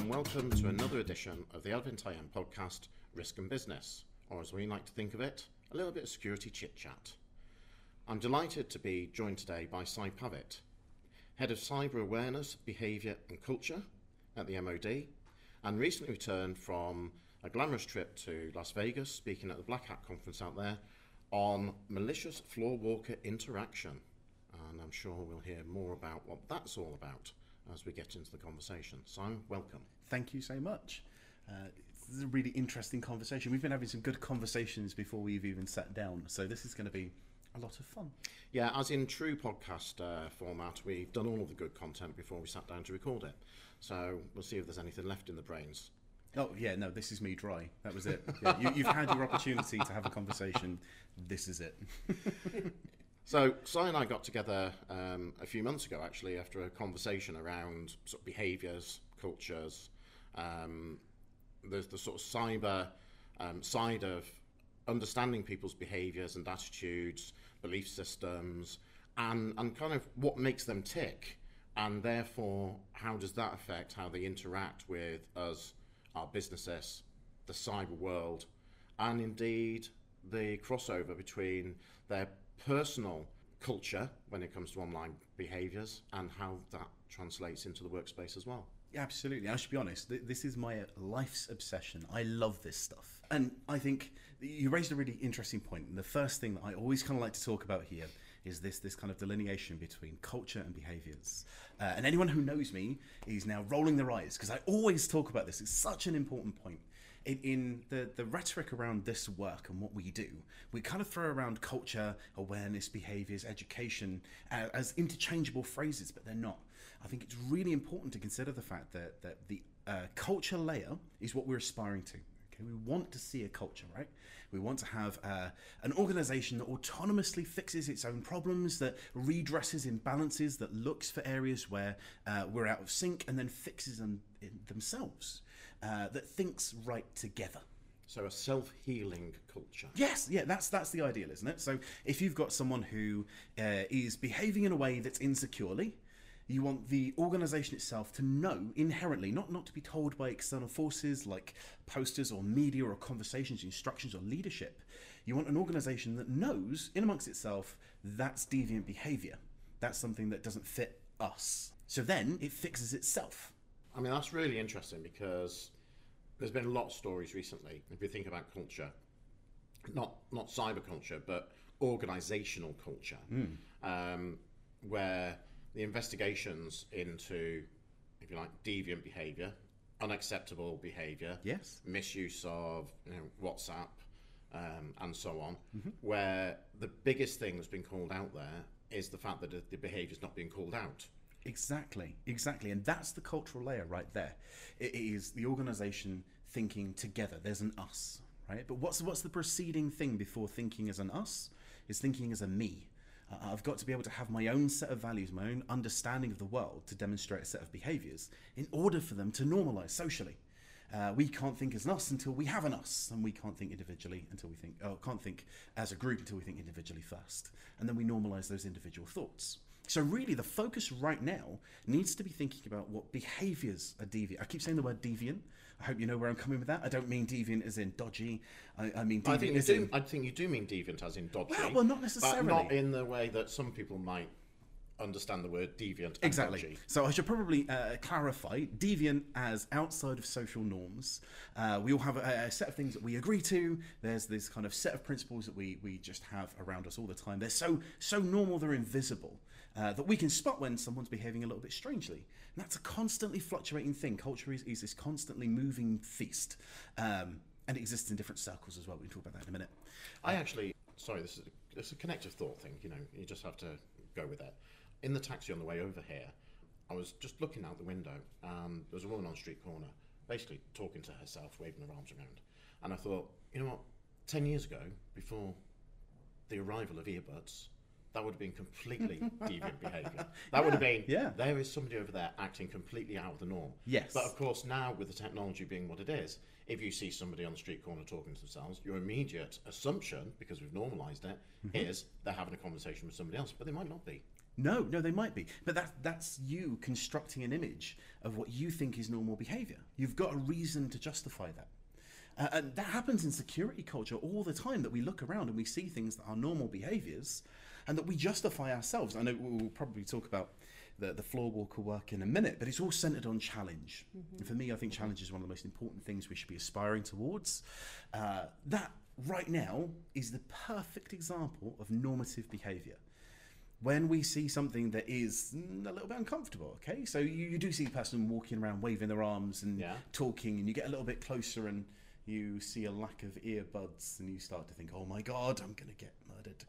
And welcome to another edition of the Advent IM podcast, Risk and Business, or as we like to think of it, a little bit of security chit chat. I'm delighted to be joined today by Si Pavitt, Head of Cyber Awareness, Behaviour and Culture at the MOD, and recently returned from a glamorous trip to Las Vegas, speaking at the Black Hat conference out there on malicious floor walker interaction. And I'm sure we'll hear more about what that's all about as we get into the conversation. Simon, welcome. Thank you so much. Uh, this is a really interesting conversation. We've been having some good conversations before we've even sat down, so this is going to be a lot of fun. Yeah, as in true podcast uh, format, we've done all of the good content before we sat down to record it. So we'll see if there's anything left in the brains. Oh yeah, no, this is me dry. That was it. Yeah, you, you've had your opportunity to have a conversation. This is it. So, Si and I got together um, a few months ago, actually, after a conversation around sort of behaviours, cultures, um, the, the sort of cyber um, side of understanding people's behaviours and attitudes, belief systems, and, and kind of what makes them tick, and therefore, how does that affect how they interact with us, our businesses, the cyber world, and indeed the crossover between their personal culture when it comes to online behaviors and how that translates into the workspace as well. Yeah, absolutely. I should be honest, th- this is my life's obsession. I love this stuff. And I think you raised a really interesting point. And the first thing that I always kind of like to talk about here is this this kind of delineation between culture and behaviors. Uh, and anyone who knows me is now rolling their eyes because I always talk about this. It's such an important point in, in the, the rhetoric around this work and what we do, we kind of throw around culture, awareness, behaviors, education uh, as interchangeable phrases, but they're not. I think it's really important to consider the fact that, that the uh, culture layer is what we're aspiring to. Okay, we want to see a culture, right? We want to have uh, an organization that autonomously fixes its own problems, that redresses imbalances, that looks for areas where uh, we're out of sync, and then fixes them themselves uh, that thinks right together. So a self-healing culture. Yes, yeah, that's that's the ideal, isn't it? So if you've got someone who uh, is behaving in a way that's insecurely, you want the organization itself to know inherently, not not to be told by external forces like posters or media or conversations, instructions or leadership. You want an organization that knows in amongst itself that's deviant behavior. That's something that doesn't fit us. So then it fixes itself. I mean, that's really interesting because there's been a lot of stories recently. If you think about culture, not not cyber culture, but organizational culture, mm. um, where the investigations into, if you like, deviant behavior, unacceptable behavior, yes, misuse of you know, WhatsApp, um, and so on, mm-hmm. where the biggest thing that's been called out there is the fact that the behavior is not being called out. Exactly, exactly. And that's the cultural layer right there. It is the organization thinking together. There's an us, right? But what's what's the preceding thing before thinking as an us? Is thinking as a me. Uh, I've got to be able to have my own set of values, my own understanding of the world to demonstrate a set of behaviors in order for them to normalize socially. Uh, we can't think as an us until we have an us, and we can't think individually until we think, oh, can't think as a group until we think individually first. And then we normalize those individual thoughts. So, really, the focus right now needs to be thinking about what behaviors are deviant. I keep saying the word deviant. I hope you know where I'm coming with that. I don't mean deviant as in dodgy. I, I mean deviant I think, as do, in. I think you do mean deviant as in dodgy. Well, well not necessarily. But not in the way that some people might understand the word deviant exactly dodgy. so i should probably uh, clarify deviant as outside of social norms uh, we all have a, a, set of things that we agree to there's this kind of set of principles that we we just have around us all the time they're so so normal they're invisible uh, that we can spot when someone's behaving a little bit strangely. And that's a constantly fluctuating thing. Culture is, is this constantly moving feast um, and it exists in different circles as well. We can talk about that in a minute. I actually sorry this is a, it's a connective thought thing you know you just have to go with it. In the taxi on the way over here, I was just looking out the window and there was a woman on the street corner, basically talking to herself, waving her arms around. And I thought, you know what, 10 years ago, before the arrival of earbuds, that would have been completely deviant behaviour. That yeah, would have been, yeah. there is somebody over there acting completely out of the norm. Yes. But of course, now with the technology being what it is, if you see somebody on the street corner talking to themselves, your immediate assumption, because we've normalised it, mm-hmm. is they're having a conversation with somebody else, but they might not be. No, no, they might be, but that that's you constructing an image of what you think is normal behavior. You've got a reason to justify that. Uh, and that happens in security culture all the time that we look around and we see things that are normal behaviors and that we justify ourselves. I know we'll probably talk about the, the floor walker work in a minute, but it's all centered on challenge. And for me, I think challenge is one of the most important things we should be aspiring towards. Uh, that right now is the perfect example of normative behavior when we see something that is mm, a little bit uncomfortable, okay? So you, you do see a person walking around waving their arms and Yeah. talking, and you get a little bit closer and you see a lack of earbuds, and you start to think, oh my God, I'm going to get murdered.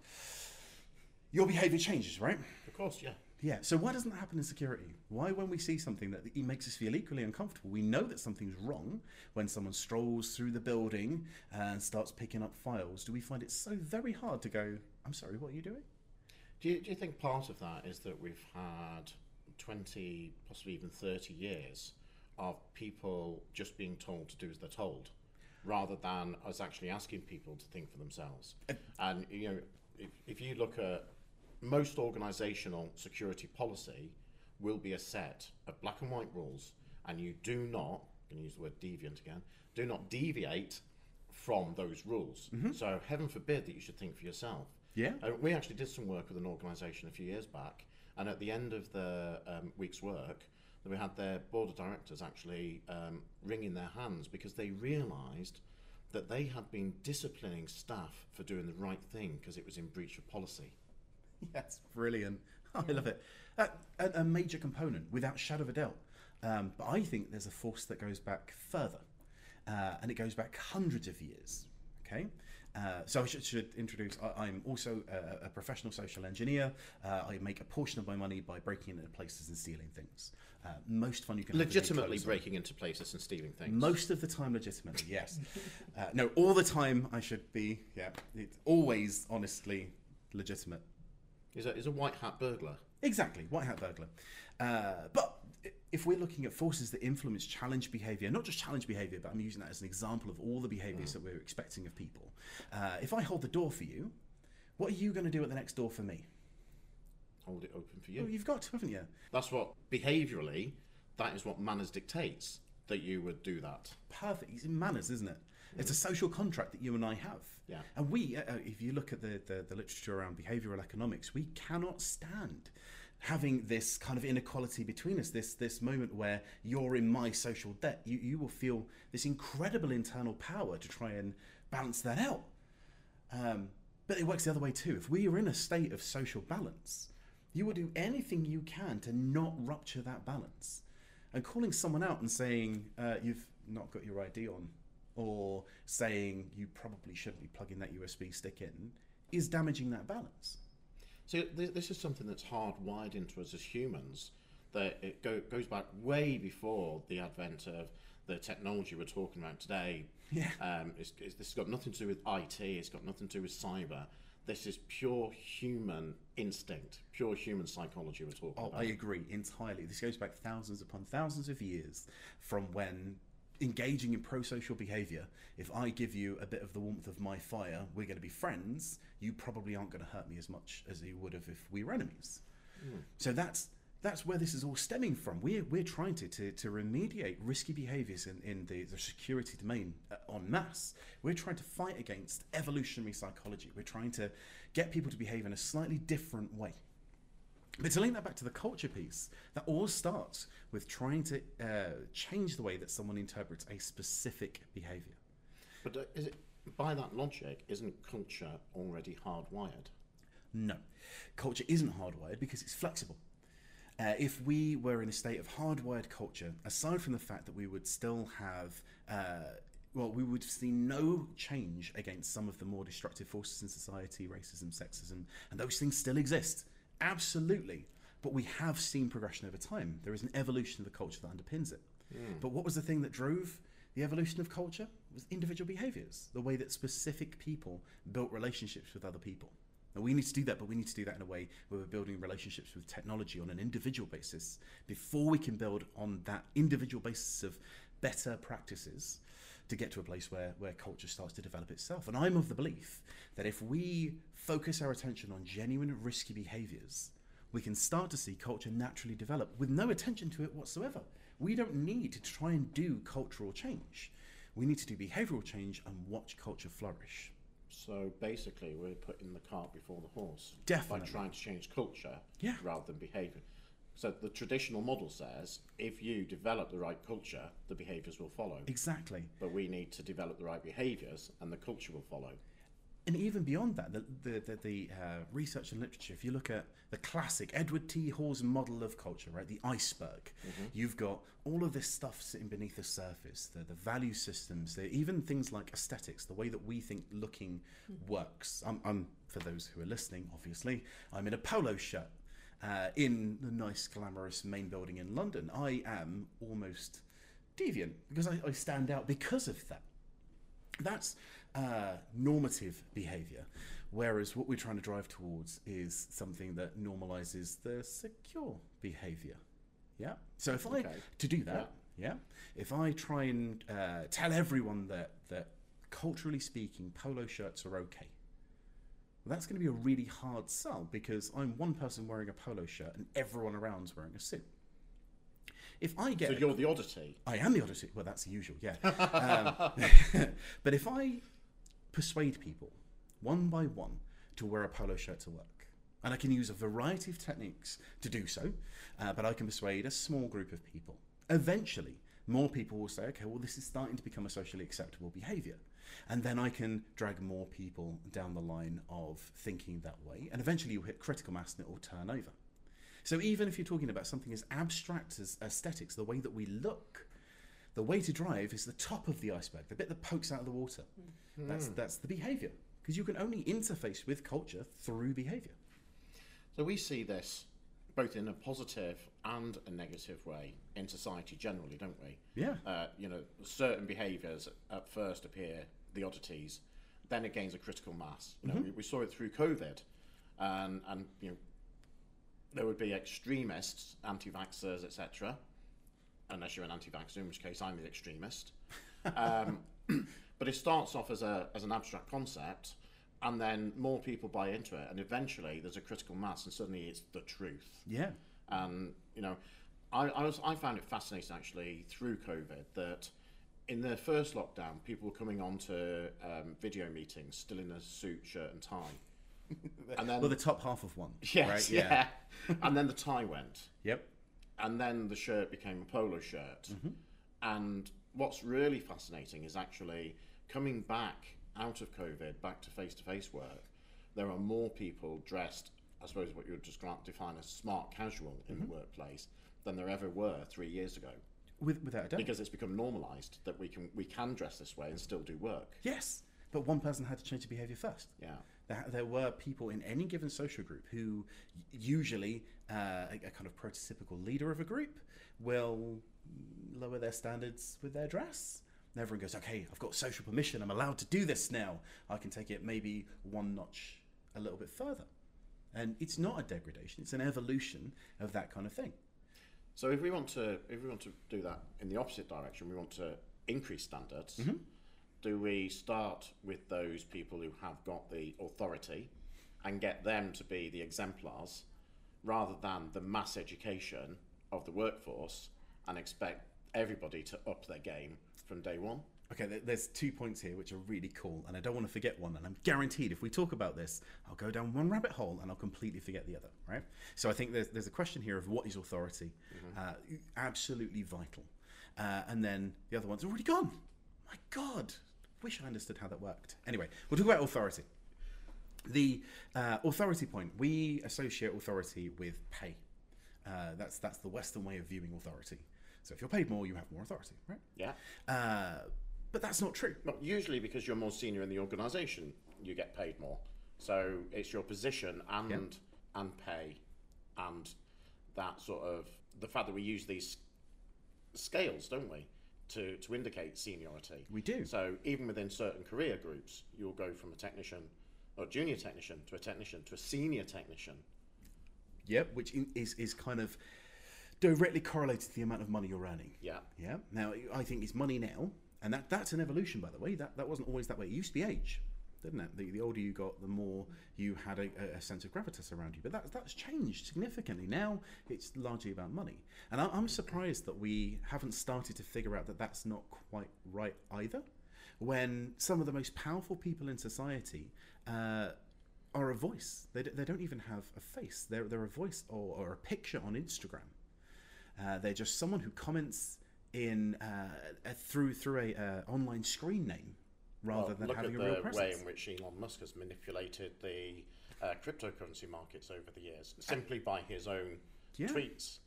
Your behavior changes, right? Of course, yeah. Yeah, so why doesn't that happen in security? Why, when we see something that makes us feel equally uncomfortable, we know that something's wrong when someone strolls through the building and starts picking up files, do we find it so very hard to go, I'm sorry, what are you doing? Do you, do you think part of that is that we've had 20, possibly even 30 years of people just being told to do as they're told rather than us actually asking people to think for themselves? Uh, and, you know, if, if you look at most organisational security policy will be a set of black and white rules and you do not, I'm going to use the word deviant again, do not deviate from those rules. So heaven forbid that you should think for yourself. Yeah. Uh, we actually did some work with an organisation a few years back, and at the end of the um, week's work, we had their board of directors actually um, wringing their hands because they realised that they had been disciplining staff for doing the right thing because it was in breach of policy. Yes, brilliant. I love it. Uh, a, a major component, without shadow of a doubt. Um, but I think there's a force that goes back further, uh, and it goes back hundreds of years. Okay. Uh, so I should, should introduce. I, I'm also a, a professional social engineer. Uh, I make a portion of my money by breaking into places and stealing things. Uh, most fun you can have is being Legitimately close on. breaking into places and stealing things. Most of the time, legitimately, yes. uh, no, all the time I should be. Yeah, it's always honestly legitimate. Is a, is a white hat burglar. Exactly, white hat burglar. Uh, but if we're looking at forces that influence challenge behavior, not just challenge behavior, but I'm using that as an example of all the behaviors that we're expecting of people. Uh, if I hold the door for you, what are you going to do at the next door for me? Hold it open for Well, you. you've got to, haven't you? That's what behaviourally, that is what manners dictates that you would do that. Perfect. It's in manners, isn't it? It's a social contract that you and I have. Yeah. And we, uh, uh, if you look at the, the, the literature around behavioral economics, we cannot stand having this kind of inequality between us, this this moment where you're in my social debt. You, you will feel this incredible internal power to try and balance that out. Um, but it works the other way too. If we are in a state of social balance, you will do anything you can to not rupture that balance. And calling someone out and saying, uh, you've not got your ID on, or saying you probably shouldn't be plugging that USB stick in, is damaging that balance. So th- this is something that's hardwired into us as humans. That it go- goes back way before the advent of the technology we're talking about today. Yeah. Um, it's, it's, this has got nothing to do with IT. It's got nothing to do with cyber. This is pure human instinct, pure human psychology we're talking Oh, about. I agree entirely. This goes back thousands upon thousands of years from when engaging in pro-social behavior if i give you a bit of the warmth of my fire we're going to be friends you probably aren't going to hurt me as much as you would have if we were enemies. So that's that's where this is all stemming from. We're, we're trying to, to, to remediate risky behaviors in, in the, the security domain uh, en masse. We're trying to fight against evolutionary psychology. We're trying to get people to behave in a slightly different way but to link that back to the culture piece, that all starts with trying to uh, change the way that someone interprets a specific behavior. But uh, is it by that logic? Isn't culture already hardwired? No, culture isn't hardwired because it's flexible. Uh, if we were in a state of hardwired culture, aside from the fact that we would still have, uh, well, we would see no change against some of the more destructive forces in society, racism, sexism, and those things still exist. Absolutely. But we have seen progression over time. There is an evolution of the culture that underpins it. Hmm. But what was the thing that drove the evolution of culture? It was individual behaviors, the way that specific people built relationships with other people. Now, we need to do that, but we need to do that in a way where we're building relationships with technology on an individual basis before we can build on that individual basis of better practices to get to a place where, where culture starts to develop itself. And I'm of the belief that if we focus our attention on genuine risky behaviors, we can start to see culture naturally develop with no attention to it whatsoever. We don't need to try and do cultural change. We need to do behavioral change and watch culture flourish. So basically, we're putting the cart before the horse Definitely. by trying to change culture Yeah. rather than behaviour. So the traditional model says if you develop the right culture, the behaviours will follow. Exactly. But we need to develop the right behaviours, and the culture will follow. and even beyond that, the the the, the uh, research and literature. If you look at the classic Edward T. Hall's model of culture, right, the iceberg, you've got all of this stuff sitting beneath the surface. The the value systems, the, even things like aesthetics, the way that we think looking works. I'm, I'm for those who are listening, obviously, I'm in a polo shirt. Uh, in the nice, glamorous main building in London, I am almost deviant because I, I stand out because of that. That's uh, normative behavior, whereas what we're trying to drive towards is something that normalizes the secure behavior. Yeah. So if I to do that, yeah, if I try and uh, tell everyone that that culturally speaking, polo shirts are okay. Well, that's going to be a really hard sell because I'm one person wearing a polo shirt and everyone around's wearing a suit. If I get So you're the oddity. I am the oddity. Well, that's the usual, yeah. Um, but if I persuade people one by one to wear a polo shirt to work, and I can use a variety of techniques to do so, uh, but I can persuade a small group of people. Eventually, more people will say, okay, well, this is starting to become a socially acceptable behavior. And then I can drag more people down the line of thinking that way. And eventually, you'll hit critical mass and it will turn over. So even if you're talking about something as abstract as aesthetics, the way that we look, the way to drive is the top of the iceberg, the bit that pokes out of the water. That's that's the behavior because you can only interface with culture through behavior. So we see this both in a positive and a negative way in society generally, don't we? Yeah. Uh, you know, certain behaviours at first appear the oddities, then it gains a critical mass. You know, we, we saw it through COVID, and and you know, there would be extremists, anti-vaxxers, etc. Unless you're an anti-vaxxer, in which case I'm the extremist. Um, but it starts off as a as an abstract concept, and then more people buy into it, and eventually there's a critical mass, and suddenly it's the truth. Yeah. And you know, I, I was I found it fascinating actually through COVID that in the first lockdown, people were coming on to um, video meetings still in a suit, shirt, and tie. and then Well, the top half of one. yes, right? yeah. and then the tie went, Yep. and then the shirt became a polo shirt. And what's really fascinating is actually coming back out of COVID, back to face to face work, there are more people dressed, I suppose what you would just define as smart casual in the workplace than there ever were three years ago. With, without a doubt. Because it's become normalised that we can we can dress this way and still do work. yes. But one person had to change the behavior first. Yeah. There, there were people in any given social group who usually uh, a, a kind of prototypical leader of a group will lower their standards with their dress. And everyone goes, okay, I've got social permission. I'm allowed to do this now. I can take it maybe one notch a little bit further. And it's not a degradation; it's an evolution of that kind of thing. So if we want to if we want to do that in the opposite direction, we want to increase standards. Mm-hmm. Do we start with those people who have got the authority and get them to be the exemplars rather than the mass education of the workforce and expect everybody to up their game from day one? Okay, there's two points here which are really cool, and I don't want to forget one. And I'm guaranteed if we talk about this, I'll go down one rabbit hole and I'll completely forget the other. Right? So I think there's there's a question here of what is authority, uh, absolutely vital, uh, and then the other one's already gone. My God, wish I understood how that worked. Anyway, we'll talk about authority. The uh, authority point we associate authority with pay. Uh, that's that's the Western way of viewing authority. So if you're paid more, you have more authority, right? Yeah. Uh, but that's not true. Well, usually because you're more senior in the organisation, you get paid more. So it's your position and and pay, and that sort of the fact that we use these scales, don't we, to to indicate seniority. We do. So even within certain career groups, you'll go from a technician or junior technician to a technician to a senior technician. Yep, which is is kind of directly correlated to the amount of money you're earning. Yeah. Yeah. Now I think it's money now, and that that's an evolution, by the way. That that wasn't always that way. It used to be age. didn't it? The, the older you got, the more you had a, a sense of gravitas around you. But that, that's changed significantly. Now it's largely about money. And I, I'm surprised that we haven't started to figure out that that's not quite right either. When some of the most powerful people in society uh, are a voice, they, they don't even have a face, they're, they're a voice or, or a picture on Instagram. Uh, they're just someone who comments in uh, through through a uh, online screen name rather Well, than look having at a real the presence. way in which Elon Musk has manipulated the uh, cryptocurrency markets over the years, simply by his own Yeah. tweets.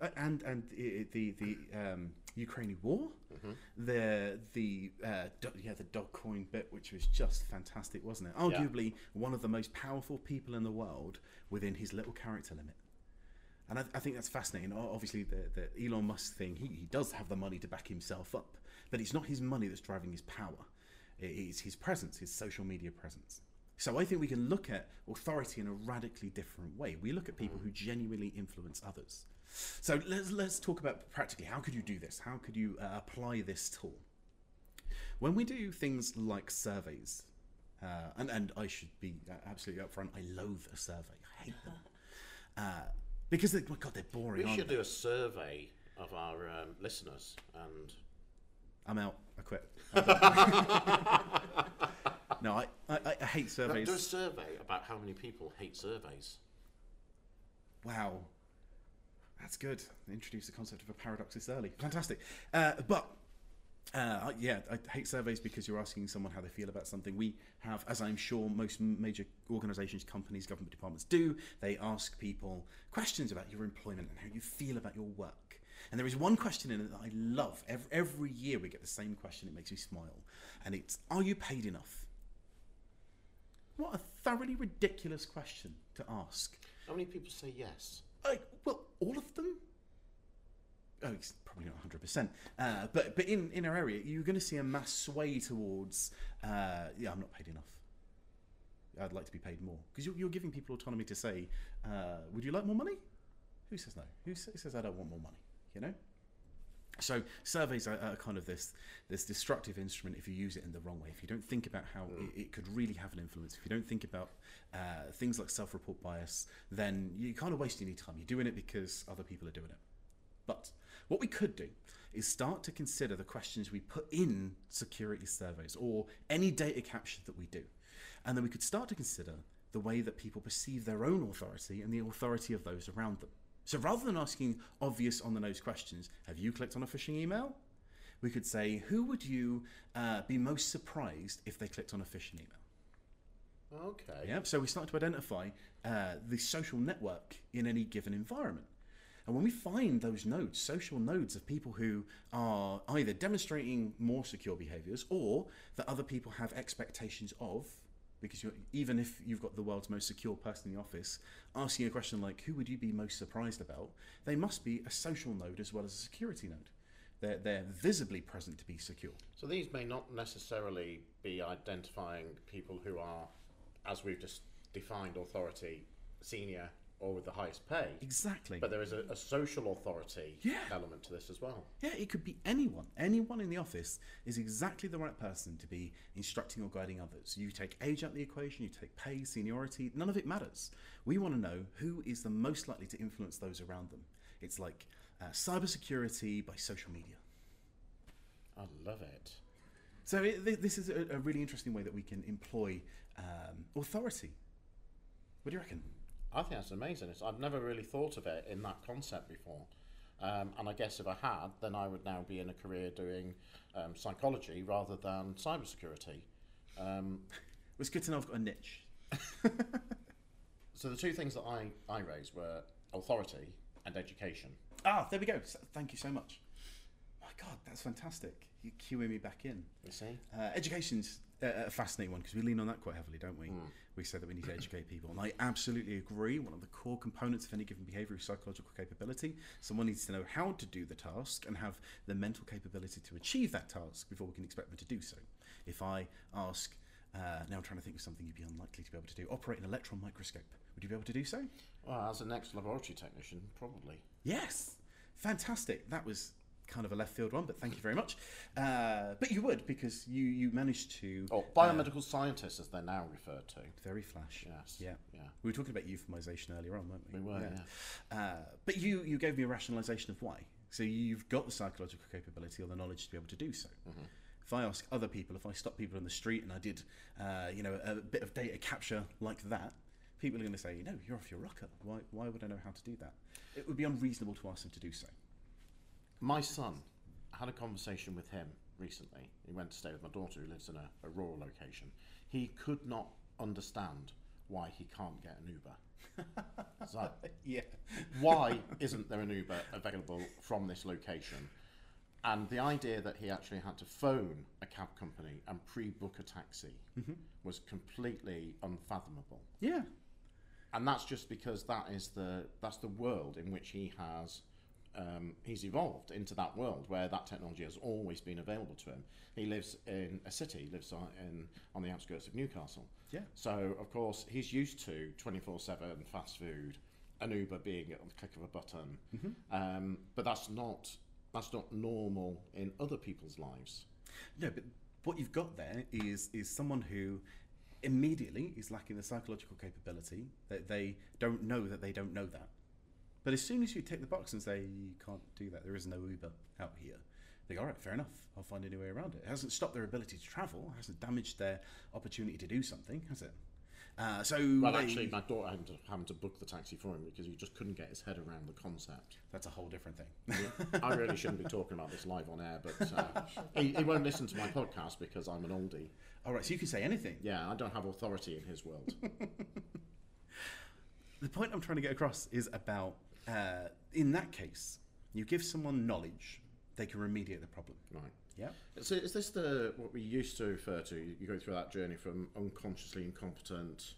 Uh, and and the the um, Ukrainian war, the the uh, do, yeah the Dogecoin bit, which was just fantastic, wasn't it? Arguably one of the most powerful people in the world within his little character limit. And I, I think that's fascinating. Obviously, the, the Elon Musk thing, he, he does have the money to back himself up, but it's not his money that's driving his power. It's his presence, his social media presence. So I think we can look at authority in a radically different way. We look at people who genuinely influence others. So let's let's talk about practically how could you do this? How could you uh, apply this tool? When we do things like surveys, uh, and and I should be absolutely upfront, I loathe a survey. I hate them uh, because they, my God, they're boring. We should they? do a survey of our um, listeners and I'm out. I quit. No, I, I, I hate surveys. do a survey about how many people hate surveys. Wow. That's good. Introduce the concept of a paradox this early. Fantastic. Uh, but uh, yeah, I hate surveys because you're asking someone how they feel about something. We have, as I'm sure most major organisations, companies, government departments do, they ask people questions about your employment and how you feel about your work. And there is one question in it that I love. Every, every year we get the same question. It makes me smile. And it's, are you paid enough? What a thoroughly ridiculous question to ask. How many people say yes? Like, well, all of them. Oh, it's probably not hundred percent. Uh, but but in in our area, you're going to see a mass sway towards. Uh, yeah, I'm not paid enough. I'd like to be paid more because you're, you're giving people autonomy to say, uh, "Would you like more money?" Who says no? Who says I don't want more money? You know. So surveys are, are kind of this this destructive instrument if you use it in the wrong way. If you don't think about how it, it could really have an influence, if you don't think about uh, things like self-report bias, then you kind of wasting your time. You're doing it because other people are doing it. But what we could do is start to consider the questions we put in security surveys or any data capture that we do. And then we could start to consider the way that people perceive their own authority and the authority of those around them. So rather than asking obvious on the nose questions, have you clicked on a phishing email? We could say, who would you uh, be most surprised if they clicked on a phishing email? Okay. Yeah, so we start to identify uh, the social network in any given environment. And when we find those nodes, social nodes of people who are either demonstrating more secure behaviors or that other people have expectations of, because even if you've got the world's most secure person in the office, asking a question like, who would you be most surprised about? They must be a social node as well as a security node. They're, they're visibly present to be secure. So these may not necessarily be identifying people who are, as we've just defined, authority, senior, or with the highest pay. Exactly. But there is a, a social authority Yeah. element to this as well. Yeah, it could be anyone. Anyone in the office is exactly the right person to be instructing or guiding others. You take age out of the equation, you take pay, seniority, none of it matters. We want to know who is the most likely to influence those around them. It's like uh, cybersecurity by social media. I love it. So it, th- this is a, a really interesting way that we can employ um, authority. What do you reckon? I think that's amazing. It's, I've never really thought of it in that concept before. Um, and I guess if I had, then I would now be in a career doing um, psychology rather than cybersecurity. Um, It's good to know I've got a niche. so the two things that I, I raised were authority and education. Ah, there we go. Thank you so much. My God, that's fantastic. You're cueing me back in. You see? Uh, education's a fascinating one because we lean on that quite heavily, don't we? We say that we need to educate people, and I absolutely agree. One of the core components of any given behaviour is psychological capability. Someone needs to know how to do the task and have the mental capability to achieve that task before we can expect them to do so. If I ask, uh, now I'm trying to think of something you'd be unlikely to be able to do, operate an electron microscope, would you be able to do so? Well, as an ex laboratory technician, probably. Yes, fantastic. That was kind of a left field one, but thank you very much. Uh, but you would because you you managed to Oh, biomedical scientists, as they're now referred to. very flash. Yes. Yeah. Yeah. We were talking about euphemization earlier on, weren't we? We were, Uh, but you you gave me a rationalization of why. So you've got the psychological capability or the knowledge to be able to do so. If I ask other people, if I stop people in the street and I did, uh, you know, a bit of data capture like that, people are going to say, no, you're off your rocker. Why, why would I know how to do that? It would be unreasonable to ask them to do so. My son I had a conversation with him recently. He went to stay with my daughter, who lives in a, a rural location. He could not understand why he can't get an Uber. Like, Yeah. why isn't there an Uber available from this location? And the idea that he actually had to phone a cab company and pre-book a taxi mm-hmm. was completely unfathomable. Yeah. And that's just because that is the that's the world in which he has um, he's evolved into that world where that technology has always been available to him. He lives in a city, he lives on, in on the outskirts of Newcastle. Yeah. So of course he's used to twenty four seven fast food, an Uber being at the click of a button. Mm Um, but that's not that's not normal in other people's lives. No, but what you've got there is is someone who immediately is lacking the psychological capability that they don't know that they don't know that. But as soon as you tick the box and say you can't do that, there is no Uber out here, they go, all right, fair enough. I'll find a new way around it. It hasn't stopped their ability to travel. It hasn't damaged their opportunity to do something, has it? Uh, so Well, they- actually, my daughter had to, having to book the taxi for him because he just couldn't get his head around the concept. that's a whole different thing. I really shouldn't be talking about this live on air, but uh, he, he won't listen to my podcast because I'm an oldie. all right, so you can say anything. Yeah, I don't have authority in his world. The point I'm trying to get across is about, uh, in that case, you give someone knowledge, they can remediate the problem. right. Yeah. So is this the what we used to refer to? You go through that journey from unconsciously incompetent,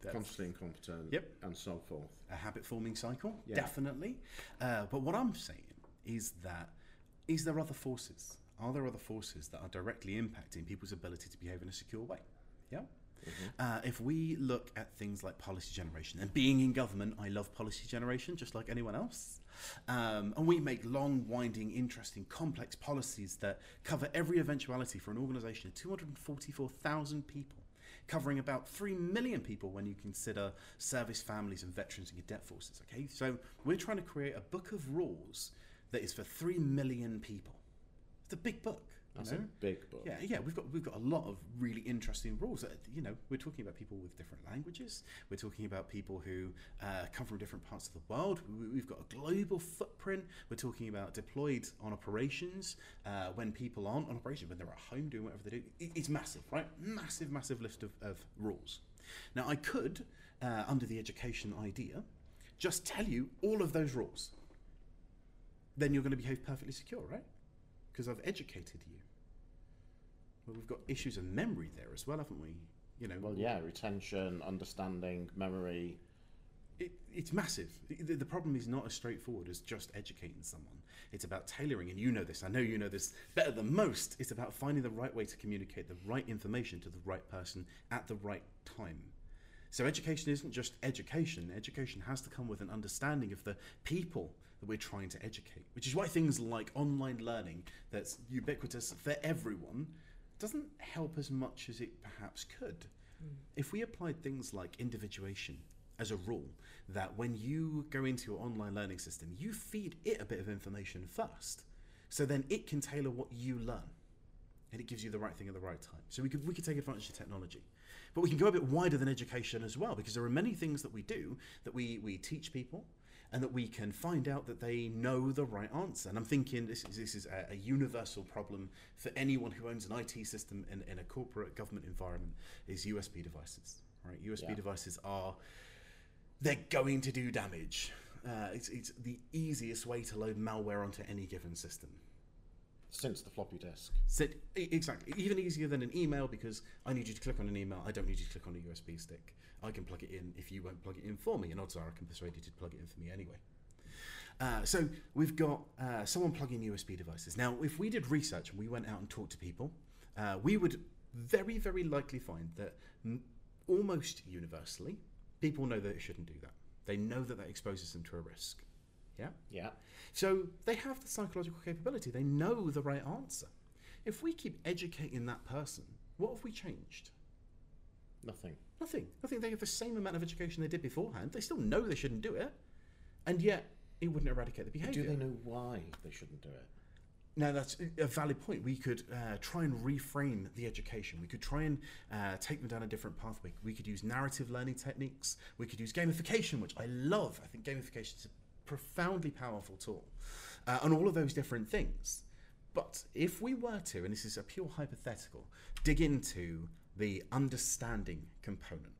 That's- consciously incompetent, Yep. and so forth. a habit forming cycle, Yeah. definitely. Uh, but what I'm saying is that is there other forces? Are there other forces that are directly impacting people's ability to behave in a secure way? Yeah. Uh, if we look at things like policy generation, and being in government, I love policy generation just like anyone else. Um, and we make long, winding, interesting, complex policies that cover every eventuality for an organisation of 244,000 people, covering about 3 million people when you consider service families and veterans and cadet forces. Okay, so we're trying to create a book of rules that is for 3 million people. It's a big book. That's know? a big book. Yeah, yeah, we've got we've got a lot of really interesting rules. That, you know, we're talking about people with different languages. We're talking about people who uh, come from different parts of the world. We, we've got a global footprint. We're talking about deployed on operations uh, when people aren't on operation, when they're at home doing whatever they do. It, it's massive, right? Massive, massive list of, of rules. Now, I could, uh, under the education idea, just tell you all of those rules. Then you're going to behave perfectly secure, right? Because I've educated you. Well, we've got issues of memory there as well, haven't we? You know, Well, yeah, retention, understanding, memory. it, it's massive. The, the problem is not as straightforward as just educating someone. It's about tailoring, and you know this. I know you know this better than most. It's about finding the right way to communicate the right information to the right person at the right time. So education isn't just education. Education has to come with an understanding of the people that we're trying to educate, which is why things like online learning that's ubiquitous for everyone doesn't help as much as it perhaps could. Hmm. If we applied things like individuation as a rule, that when you go into your online learning system, you feed it a bit of information first, so then it can tailor what you learn and it gives you the right thing at the right time. So we could we could take advantage of technology, but we can go a bit wider than education as well because there are many things that we do that we we teach people. And that we can find out that they know the right answer. And I'm thinking this is, this is a, a universal problem for anyone who owns an IT system in, in a corporate government environment is USB devices. Right? USB Yeah. devices are they're going to do damage. Uh, it's, it's the easiest way to load malware onto any given system. Since the floppy disk. Exactly. Even easier than an email because I need you to click on an email. I don't need you to click on a USB stick. I can plug it in if you won't plug it in for me, and odds are I can persuade you to plug it in for me anyway. Uh, so we've got uh, someone plugging USB devices. Now, if we did research and we went out and talked to people, uh, we would very, very likely find that m- almost universally, people know that it shouldn't do that. They know that that exposes them to a risk. Yeah. Yeah. So they have the psychological capability. They know the right answer. If we keep educating that person, what have we changed? Nothing. Nothing. I think they have the same amount of education they did beforehand. They still know they shouldn't do it, and yet it wouldn't eradicate the behaviour. do they know why they shouldn't do it? Now that's a valid point. We could uh, try and reframe the education. We could try and uh, take them down a different pathway. We could use narrative learning techniques. We could use gamification, which I love. I think gamification is a profoundly powerful tool, uh, and all of those different things. But if we were to, and this is a pure hypothetical, dig into the understanding component,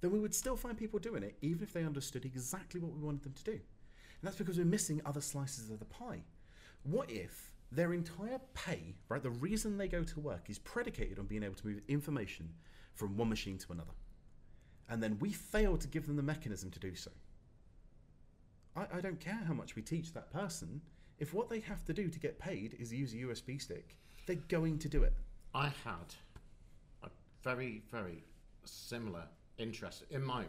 then we would still find people doing it, even if they understood exactly what we wanted them to do. And that's because we're missing other slices of the pie. What if their entire pay, right, the reason they go to work is predicated on being able to move information from one machine to another? And then we fail to give them the mechanism to do so. I, I don't care how much we teach that person. If what they have to do to get paid is use a USB stick, they're going to do it. I had a very, very similar interest in my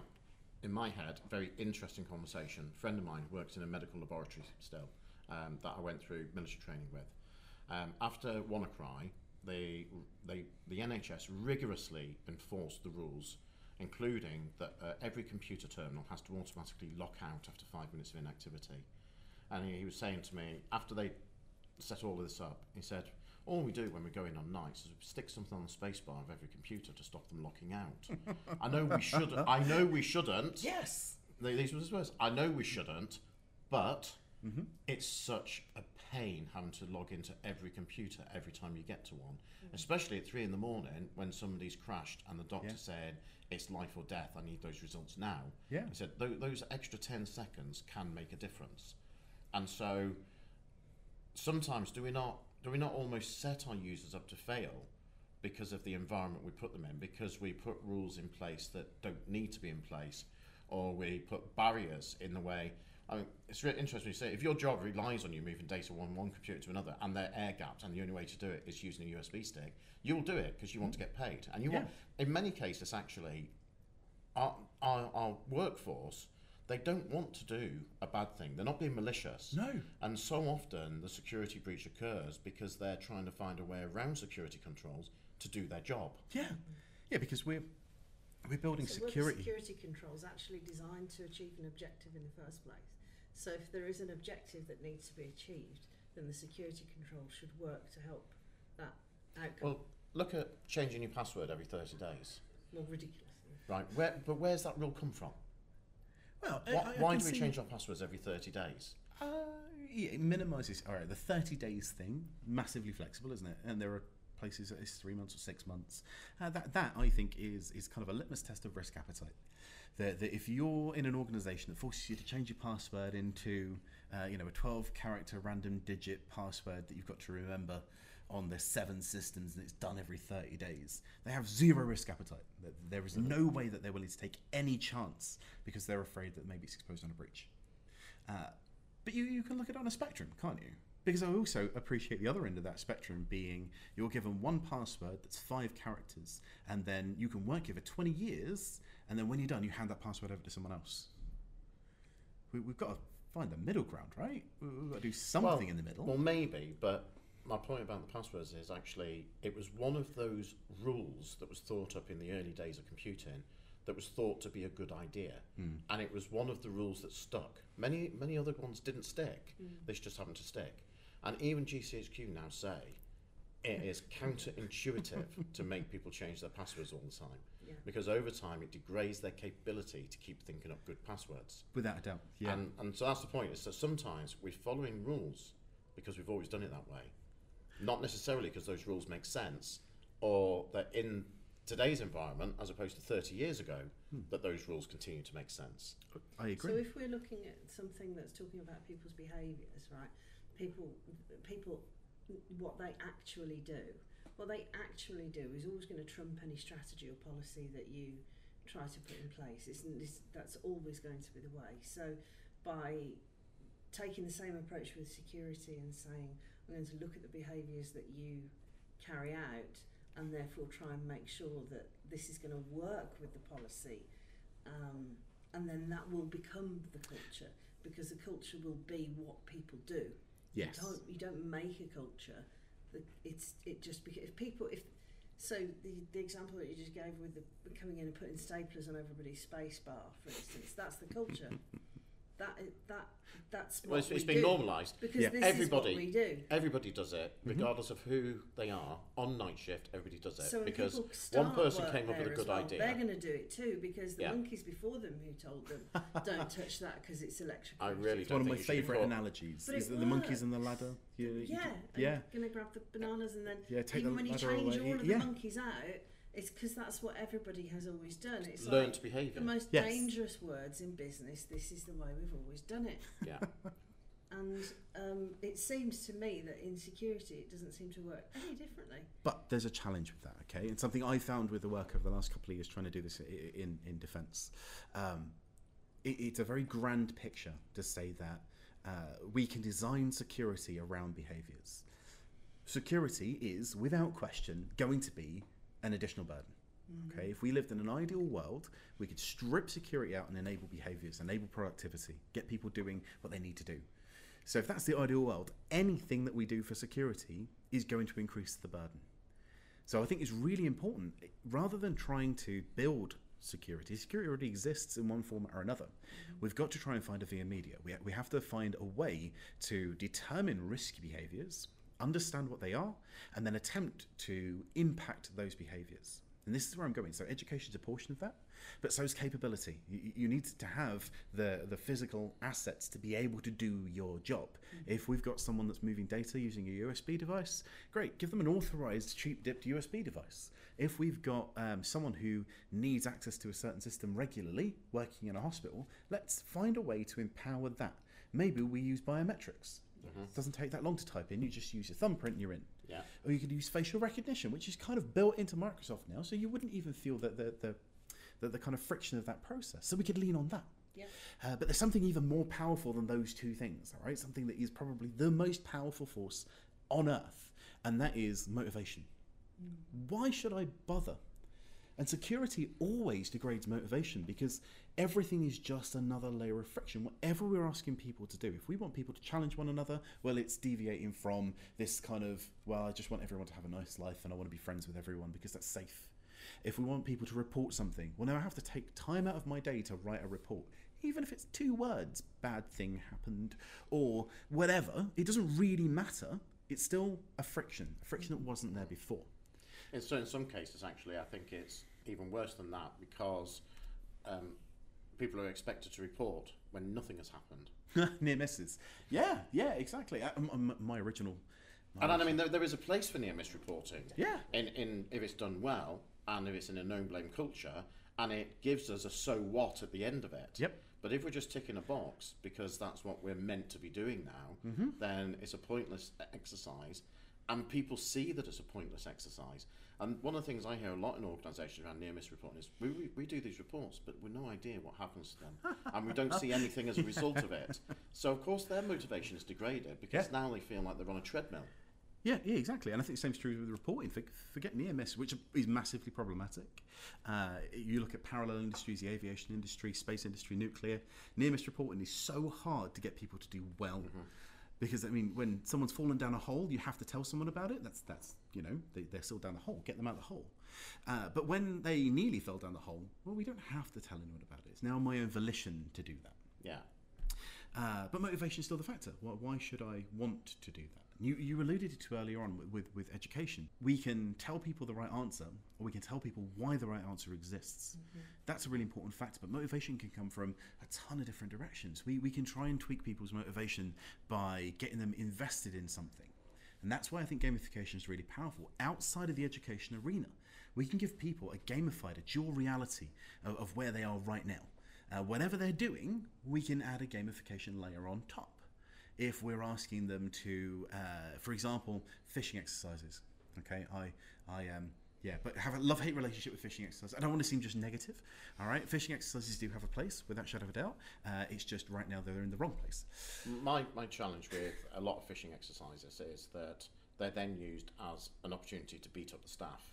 in my head. Very interesting conversation. A friend of mine works in a medical laboratory still um, that I went through military training with. Um, after WannaCry, they they the NHS rigorously enforced the rules, including that uh, every computer terminal has to automatically lock out after five minutes of inactivity. And he, he was saying to me after they set all of this up, he said, all we do when we go in on nights is we stick something on the spacebar of every computer to stop them locking out. I know we shouldn't. I know we shouldn't. Yes. These were his words. I know we shouldn't, but it's such a pain having to log into every computer every time you get to one, mm. especially at three in the morning when somebody's crashed and the doctor Yeah. said it's life or death. I need those results now. Yeah. I said "Tho- those extra ten seconds can make a difference, and so sometimes do we not do we not almost set our users up to fail because of the environment we put them in because we put rules in place that don't need to be in place or we put barriers in the way I mean, it's really interesting you say if your job relies on you moving data from one computer to another and they're air gapped and the only way to do it is using a USB stick, you'll do it because you want to get paid. And you want, in many cases, actually, our, our, our workforce, they don't want to do a bad thing. They're not being malicious. No. And so often the security breach occurs because they're trying to find a way around security controls to do their job. Yeah. Yeah, because we're we're building So were the security. security controls actually designed to achieve an objective in the first place? So if there is an objective that needs to be achieved, then the security control should work to help that outcome Well, look at changing your password every 30 days. more ridiculously. Right, where, but where's that rule come from? Well, I- Why, I- I why do we change our passwords every 30 days? Uh, yeah, it minimises. All right, the thirty days thing massively flexible, isn't it? And there are places that it's three months or six months. Uh, that that I think is is kind of a litmus test of risk appetite. That, that if you're in an organisation that forces you to change your password into uh, you know a twelve character random digit password that you've got to remember on the seven systems and it's done every 30 days they have zero risk appetite. There is no way that they're willing to take any chance because they're afraid that maybe it's exposed on a breach. Uh, but you, you can look at it on a spectrum, can't you? Because I also appreciate the other end of that spectrum being you're given one password that's five characters, and then you can work it for 20 years, and then when you're done, you hand that password over to someone else. We, we've got to find the middle ground, right? We- We've got to do something Well- in the middle. Well, maybe, but my point about the passwords is actually it was one of those rules that was thought up in the early days of computing that was thought to be a good idea, hmm. and it was one of the rules that stuck. Many many other ones didn't stick; hmm. This just happened to stick. And even GCHQ now say it hmm. is counterintuitive to make people change their passwords all the time Yeah. because over time it degrades their capability to keep thinking up good passwords. Without a doubt. Yeah. And, and so that's the point. Is that sometimes we're following rules because we've always done it that way, not necessarily because those rules make sense, or that in today's environment, as opposed to 30 years ago, hmm. that those rules continue to make sense. I agree. So if we're looking at something that's talking about people's behaviours, right? People, people, what they actually do. What they actually do is always going to trump any strategy or policy that you try to put in place. It's, it's, that's always going to be the way. So by taking the same approach with security and saying, I'm going to look at the behaviours that you carry out and therefore try and make sure that this is going to work with the policy um, and then that will become the culture. because the culture will be what people do. Yes. You don't, you don't make a culture. It's it just if people if so the the example that you just gave with the coming in and putting staplers on everybody's space bar, for instance, that's the culture. That i- that that's what Well, it's, we it's been normalised. because Yeah. this Everybody- is what we do. Everybody does it, mm-hmm. regardless of who they are. On night shift, everybody does it So when because people start one person came up with there a as good well, idea. They're going to do it too because the Yeah. monkeys before them who told them don't touch that because it's electrical. I really It's one of don't my think you should favourite analogies. But is it the monkeys works. and the ladder. You, you Yeah, can- and yeah. Going to grab the bananas and then Yeah, take even the when you ladder change away. all of Yeah. the monkeys out, it's because that's what everybody has always done. It's Learned like behaviour. the most Yes. dangerous words in business. This is the way we've always done it. Yeah. And um, it seems to me that in security, it doesn't seem to work any differently. But there's a challenge with that, okay? And something I found with the work over the last couple of years trying to do this in, in defence. Um, it, it's a very grand picture to say that uh, we can design security around behaviours. Security is, without question, going to be an additional burden. Okay, if we lived in an ideal world, we could strip security out and enable behaviors, enable productivity, get people doing what they need to do. So, if that's the ideal world, anything that we do for security is going to increase the burden. So, I think it's really important rather than trying to build security, security already exists in one form or another. We've got to try and find a via media. We, we have to find a way to determine risky behaviors, understand what they are, and then attempt to impact those behaviors. And this is where I'm going. So education is a portion of that, but so is capability. You, you need to have the, the physical assets to be able to do your job. If we've got someone that's moving data using a USB device, great, give them an authorized cheap dipped USB device. If we've got um, someone who needs access to a certain system regularly, working in a hospital, let's find a way to empower that. Maybe we use biometrics. It doesn't take that long to type in. You just use your thumbprint and you're in. Yeah. Or you could use facial recognition, which is kind of built into Microsoft now, so you wouldn't even feel that the, the, the, the kind of friction of that process. So we could lean on that. Yeah. Uh, but there's something even more powerful than those two things, all right? Something that is probably the most powerful force on earth, and that is motivation. Why should I bother? And security always degrades motivation because everything is just another layer of friction. Whatever we're asking people to do, if we want people to challenge one another, well, it's deviating from this kind of, well, I just want everyone to have a nice life and I want to be friends with everyone because that's safe. If we want people to report something, well, now I have to take time out of my day to write a report. Even if it's two words, bad thing happened, or whatever, it doesn't really matter. It's still a friction, a friction that wasn't there before. In, so in some cases, actually, I think it's even worse than that because um, people are expected to report when nothing has happened. near misses. Yeah, yeah, exactly. Uh, m- my original. And I mean, there, there is a place for near miss reporting. Yeah. In, in if it's done well and if it's in a known blame culture and it gives us a so what at the end of it. Yep. But if we're just ticking a box because that's what we're meant to be doing now, Mm-hmm. then it's a pointless exercise. And people see that it's a pointless exercise. And one of the things I hear a lot in organisations around near miss reporting is we, we, we do these reports, but we've no idea what happens to them. and we don't see anything as a result of it. So, of course, their motivation is degraded because Yeah. now they feel like they're on a treadmill. Yeah, yeah, exactly. And I think the same is true with reporting. For, forget near miss, which is massively problematic. Uh, you look at parallel industries, the aviation industry, space industry, nuclear. Near miss reporting is so hard to get people to do well. Because I mean, when someone's fallen down a hole, you have to tell someone about it. That's that's you know they, they're still down the hole. Get them out of the hole. Uh, but when they nearly fell down the hole, well, we don't have to tell anyone about it. It's now my own volition to do that. Yeah. Uh, but motivation is still the factor. Why, why should I want to do that? You, you alluded to earlier on with, with, with education. We can tell people the right answer, or we can tell people why the right answer exists. That's a really important factor. But motivation can come from a ton of different directions. We, we can try and tweak people's motivation by getting them invested in something. And that's why I think gamification is really powerful. Outside of the education arena, we can give people a gamified, a dual reality of, of where they are right now. Uh, whatever they're doing, we can add a gamification layer on top. If we're asking them to, uh, for example, phishing exercises, okay, I, I um, yeah, but have a love-hate relationship with phishing exercises. I don't want to seem just negative, all right. Phishing exercises do have a place, without a shadow of a doubt. Uh, it's just right now they're in the wrong place. My, my challenge with a lot of phishing exercises is that they're then used as an opportunity to beat up the staff.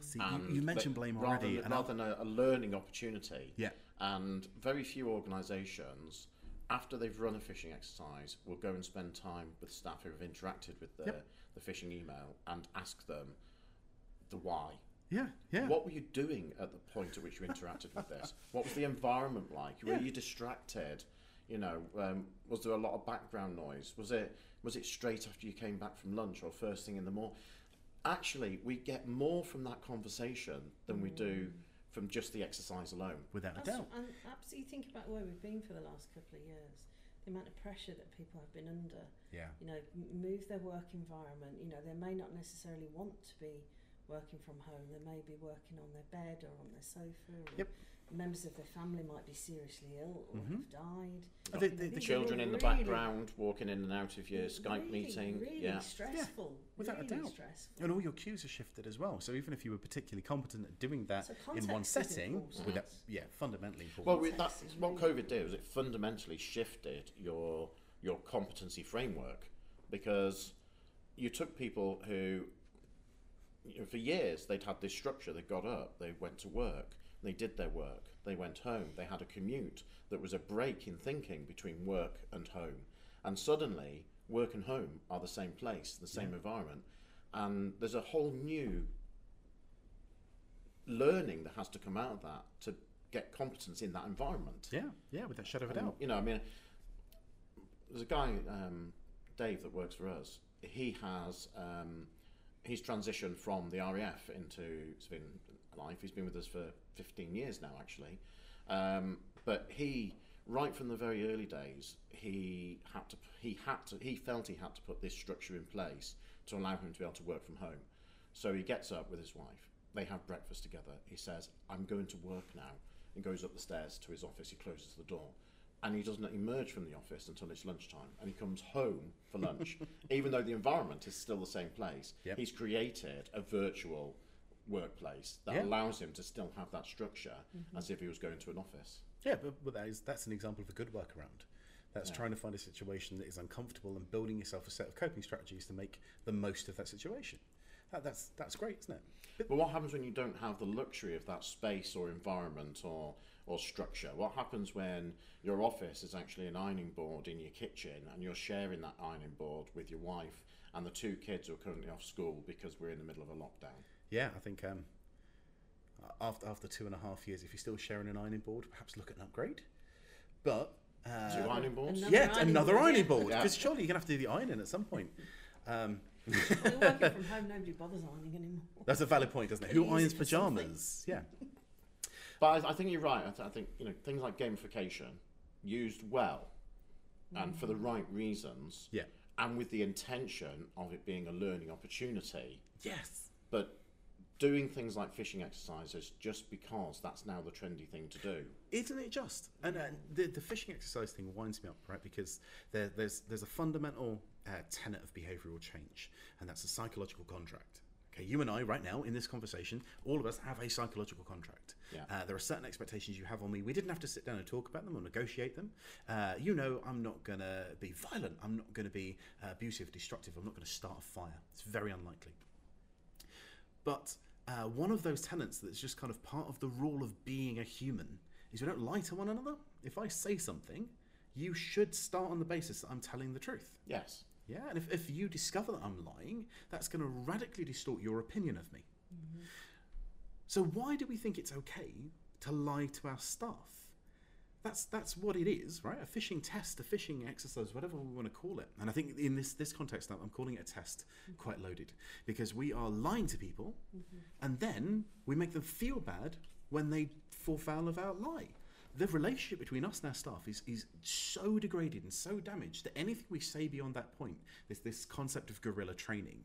See, you, you mentioned blame rather already, and rather than a, a learning opportunity. Yeah. And very few organisations after they've run a phishing exercise, we'll go and spend time with staff who have interacted with the, Yep. the phishing email and ask them the why. Yeah, yeah. What were you doing at the point at which you interacted with this? What was the environment like? Were Yeah. you distracted? You know, um, was there a lot of background noise? Was it was it straight after you came back from lunch or first thing in the morning? Actually, we get more from that conversation than we do from just the exercise alone. Without a doubt. and absolutely think about where we've been for the last couple of years. The amount of pressure that people have been under. Yeah. You know, move their work environment. You know, they may not necessarily want to be working from home. They may be working on their bed or on their sofa. Or Yep. Members of their family might be seriously ill or Mhm. have died. Oh, they- You know, the Children in the really- background, walking in and out of your Skype meeting. Really yeah. stressful. without a doubt. Stressful. And all your cues are shifted as well. So even if you were particularly competent at doing that So in one setting, important. without, yeah, fundamentally important. Well, we, Context what really- COVID did was it fundamentally shifted your your competency framework because you took people who you know, for years they'd had this structure. They got up, they went to work, they did their work, they went home, they had a commute that was a break in thinking between work and home, and suddenly work and home are the same place, the same environment, and there's a whole new learning that has to come out of that to get competence in that environment. yeah, yeah, without a shadow of a And, doubt. You know, I mean, there's a guy, um, Dave, that works for us. He has um, he's transitioned from the RAF into civilian life. He's been with us for 15 years now, actually. Um, but he, right from the very early days, he had to he had to he felt he had to put this structure in place to allow him to be able to work from home. So he gets up with his wife. They have breakfast together. He says, "I'm going to work now," and goes up the stairs to his office. He closes the door, and he doesn't emerge from the office until it's lunchtime. And he comes home for lunch, even though the environment is still the same place. Yep. He's created a virtual workplace that Yeah. allows him to still have that structure mm-hmm. as if he was going to an office. Yeah, but, but that is, that's an example of a good workaround. That's Yeah. trying to find a situation that is uncomfortable and building yourself a set of coping strategies to make the most of that situation. That, that's that's great, isn't it? But, But what happens when you don't have the luxury of that space or environment or or structure? What happens when your office is actually an ironing board in your kitchen and you're sharing that ironing board with your wife and the two kids who are currently off school because we're in the middle of a lockdown? Yeah, I think um, after after two and a half years, if you're still sharing an ironing board, perhaps look at an upgrade. But uh, Two ironing boards? Another yeah, ironing another board, ironing yeah. board Yeah. because surely you're gonna have to do the ironing at some point. Um, Well, working from home, nobody bothers ironing anymore. that's a valid point, doesn't it? Can Who you irons it for something? pajamas? Yeah, But I, I think you're right. I, th- I think you know things like gamification used well and for the right reasons, yeah, and with the intention of it being a learning opportunity. yes. But doing things like phishing exercises just because that's now the trendy thing to do. Isn't it just? And uh, the, the phishing exercise thing winds me up, right? Because there, there's there's a fundamental uh, tenet of behavioural change, and that's a psychological contract. Okay, you and I, right now, in this conversation, all of us have a psychological contract. Yeah. Uh, there are certain expectations you have on me. We didn't have to sit down and talk about them or negotiate them. Uh, you know, I'm not going to be violent. I'm not going to be uh, abusive, destructive. I'm not going to start a fire. It's very unlikely. But uh, one of those tenets that's just kind of part of the rule of being a human is we don't lie to one another. If I say something, you should start on the basis that I'm telling the truth. Yes. Yeah, and if, if you discover that I'm lying, that's going to radically distort your opinion of me. So why do we think it's okay to lie to our staff? That's that's what it is, right? A phishing test, a phishing exercise, whatever we want to call it. And I think in this this context, I'm calling it a test, quite loaded, because we are lying to people, and then we make them feel bad when they fall foul of our lie. The relationship between us and our staff is, is so degraded and so damaged that anything we say beyond that point, there's this concept of guerrilla training.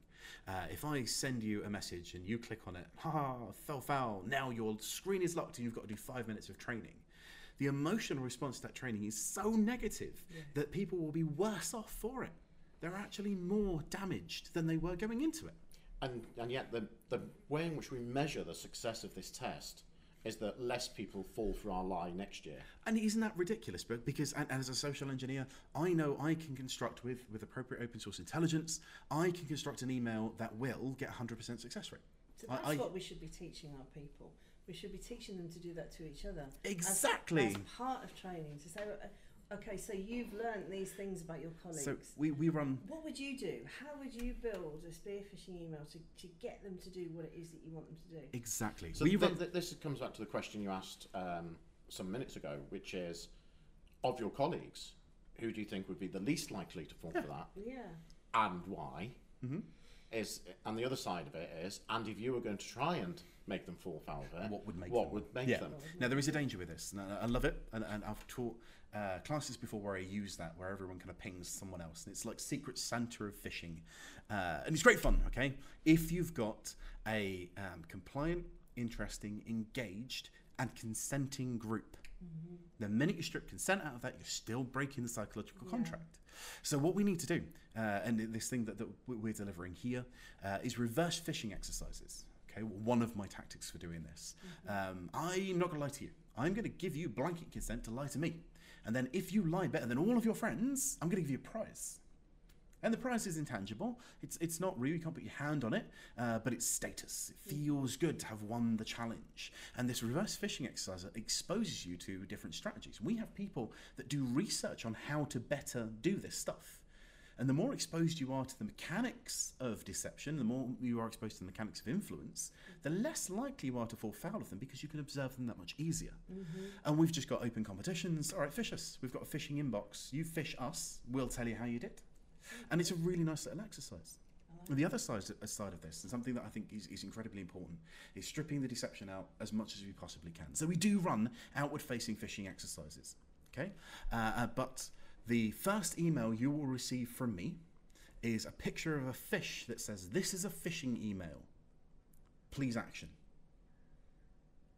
Uh, if I send you a message and you click on it, ha, ha, fell foul, now your screen is locked and you've got to do five minutes of training. The emotional response to that training is so negative that people will be worse off for it. They're actually more damaged than they were going into it. And, and yet, the, the way in which we measure the success of this test is that less people fall for our lie next year. And isn't that ridiculous? But because, and, and as a social engineer, I know I can construct with with appropriate open source intelligence, I can construct an email that will get 100% success rate. So I- that's I- what we should be teaching our people. We should be teaching them to do that to each other. Exactly. As, part of training, to say, uh, Okay, so you've learnt these things about your colleagues. So we, we run what would you do? How would you build a spearphishing email to, to get them to do what it is that you want them to do? exactly. So we th- run th- this comes back to the question you asked um, some minutes ago, which is, of your colleagues, who do you think would be the least likely to fall for that, Yeah. and why? Mm-hmm. Is and the other side of it is, and if you were going to try and make them fall foul of it, What would make what them? would make yeah. them? Now there is a danger with this, and I I love it, and, and I've taught uh, classes before where I use that, where everyone kind of pings someone else, and it's like Secret Santa of phishing, uh, and it's great fun. Okay, if you've got a um, compliant, interesting, engaged, and consenting group, the minute you strip consent out of that, you're still breaking the psychological Yeah. contract. So what we need to do, uh, and this thing that, that we- we're delivering here, uh, is reverse phishing exercises. Okay, one of my tactics for doing this. Um, I'm not going to lie to you. I'm going to give you blanket consent to lie to me, and then if you lie better than all of your friends, I'm going to give you a prize. And the prize is intangible. It's it's not real. You can't put your hand on it, uh, but it's status. It feels good to have won the challenge. And this reverse phishing exercise exposes you to different strategies. We have people that do research on how to better do this stuff. And the more exposed you are to the mechanics of deception, the more you are exposed to the mechanics of influence, the less likely you are to fall foul of them because you can observe them that much easier. And we've just got open competitions. All right, fish us. We've got a phishing inbox. You fish us, we'll tell you how you did. And it's a really nice little exercise. And the other side, side of this, and something that I think is, is incredibly important, is stripping the deception out as much as we possibly can. So we do run outward facing phishing exercises. Okay? Uh, uh, but the first email you will receive from me is a picture of a fish that says, This is a phishing email. Please action.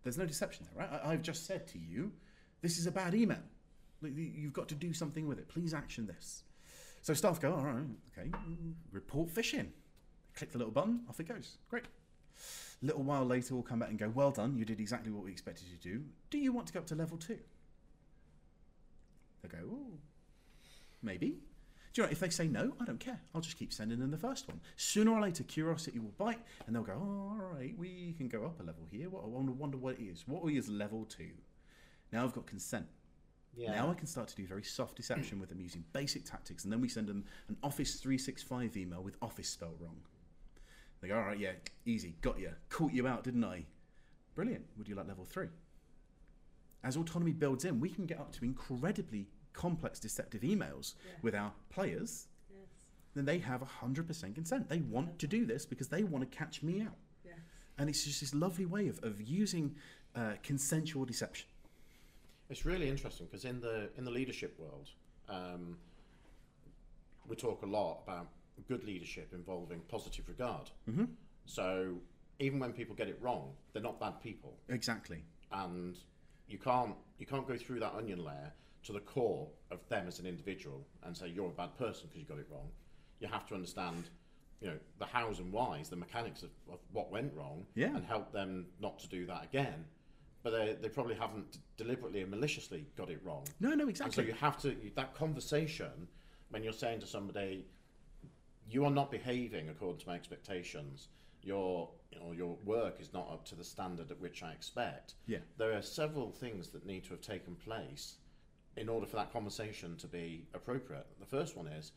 There's no deception there, right? I, I've just said to you, This is a bad email. You've got to do something with it. Please action this. So staff go, all right, okay, report phishing. Click the little button, off it goes. Great. A little while later, we'll come back and go, well done, you did exactly what we expected you to do. Do you want to go up to level two? They go, oh, maybe. Do you know, if they say no, I don't care. I'll just keep sending them the first one. Sooner or later, curiosity will bite, and they'll go, oh, all right, we can go up a level here. What, I wonder, wonder what it is. What is level two? Now I've got consent. Yeah. Now I can start to do very soft deception with them using basic tactics, and then we send them an Office 365 email with Office spelled wrong. They go, all right, yeah, easy, got you, caught you out, didn't I? Brilliant. Would you like level three? As autonomy builds in, we can get up to incredibly complex deceptive emails Yeah. with our players. Yes. Then they have 100% consent. They want to do this because they want to catch me out. Yes. And it's just this lovely way of, of using uh, consensual deception. It's really interesting because in the in the leadership world, um, we talk a lot about good leadership involving positive regard. Mm-hmm. So even when people get it wrong, they're not bad people, Exactly. and you can't you can't go through that onion layer to the core of them as an individual and say you're a bad person because you got it wrong. You have to understand. You know the hows and whys, the mechanics of, of what went wrong, Yeah. and help them not to do that again. But they, they probably haven't deliberately and maliciously got it wrong. No, no, And so you have to you- that conversation when you're saying to somebody, you are not behaving according to my expectations. Your you know, your work is not up to the standard at which I expect. Yeah. There are several things that need to have taken place in order for that conversation to be appropriate. The first one is,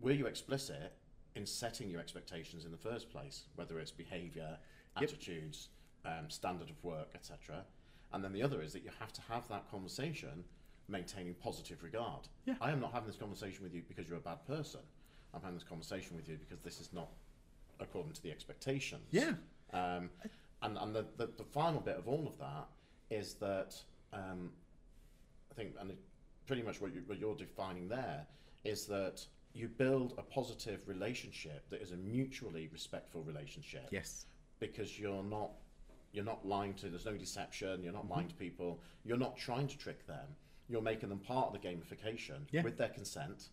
were you explicit in setting your expectations in the first place, whether it's behaviour, Yep. attitudes, um, standard of work, etc. And then the other is that you have to have that conversation maintaining positive regard. Yeah. I am not having this conversation with you because you're a bad person. I'm having this conversation with you because this is not according to the expectations. Yeah. Um, and and the, the, the final bit of all of that is that um, I think, and it, pretty much what, you, what you're defining there is that you build a positive relationship that is a mutually respectful relationship Yes. because you're not you're not lying to there's no deception you're not lying to people you're not trying to trick them you're making them part of the gamification Yeah. with their consent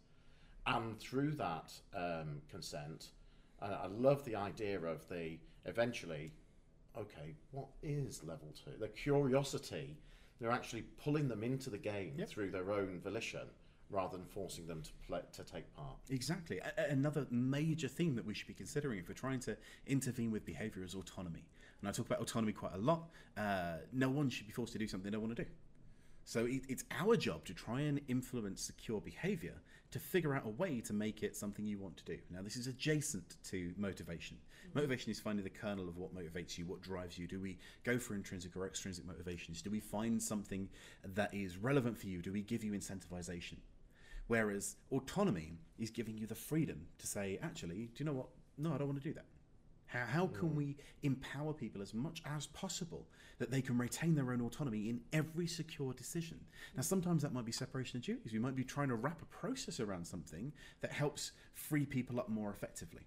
and through that um, consent I love the idea of the eventually okay what is level two the curiosity they're actually pulling them into the game Yep. through their own volition rather than forcing them to play, to take part Exactly. A- another major theme that we should be considering if we're trying to intervene with behaviour is autonomy. And I talk about autonomy quite a lot. Uh, no one should be forced to do something they don't want to do. So it, it's our job to try and influence secure behavior to figure out a way to make it something you want to do. Now, this is adjacent to motivation. Motivation is finding the kernel of what motivates you, what drives you. Do we go for intrinsic or extrinsic motivations? Do we find something that is relevant for you? Do we give you incentivization? Whereas autonomy is giving you the freedom to say, actually, do you know what? No, I don't want to do that. How, how can we empower people as much as possible that they can retain their own autonomy in every secure decision? Now, sometimes that might be separation of duties. We might be trying to wrap a process around something that helps free people up more effectively.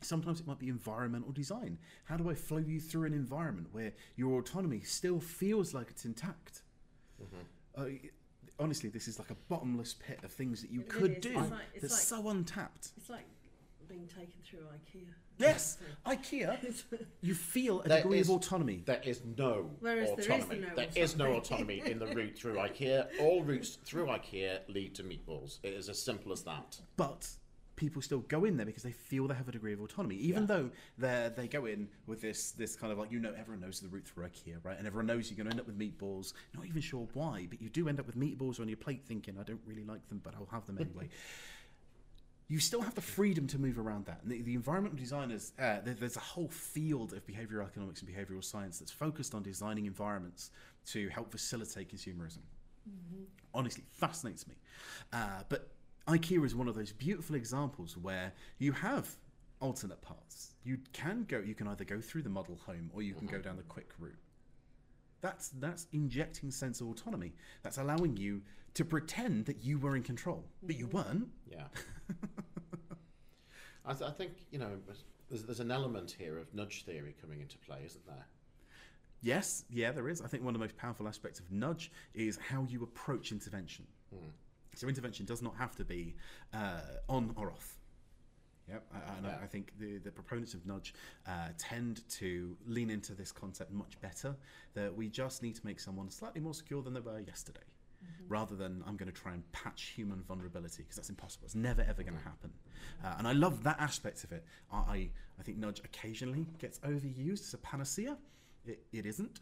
Sometimes it might be environmental design. How do I flow you through an environment where your autonomy still feels like it's intact? Uh, honestly, this is like a bottomless pit of things that you It could is. do It's like- it's that's like- so untapped. It's like being taken through IKEA. Yes, IKEA, you feel a There degree is- of autonomy. There is no Whereas there is autonomy. no There is no autonomy. autonomy in the route through IKEA. All routes through IKEA lead to meatballs. It is as simple as that. but people still go in there because they feel they have a degree of autonomy, even Yeah. though they they go in with this this kind of like you know everyone knows the route through IKEA, right? And everyone knows you're going to end up with meatballs. Not even sure why, but you do end up with meatballs on your plate, thinking I don't really like them, but I'll have them anyway. you still have the freedom to move around that. And the, the environmental designers, uh, there, there's a whole field of behavioral economics and behavioral science that's focused on designing environments to help facilitate consumerism. Honestly, fascinates me. Uh, but IKEA is one of those beautiful examples where you have alternate paths. You can go, you can either go through the model home or you can go down the quick route. That's that's injecting sense of autonomy. That's allowing you to pretend that you were in control, but you weren't. Yeah. I, th- I think you know there's, there's an element here of nudge theory coming into play, isn't there? Yes, yeah, there is. I think one of the most powerful aspects of nudge is how you approach intervention. So intervention does not have to be uh, on or off. Yep, and I- Yeah. I think the, the proponents of nudge uh, tend to lean into this concept much better. That we just need to make someone slightly more secure than they were yesterday, rather than I'm going to try and patch human vulnerability because that's impossible. It's never ever going to happen. Uh, and I love that aspect of it. I, I I think nudge occasionally gets overused as a panacea. It, it isn't.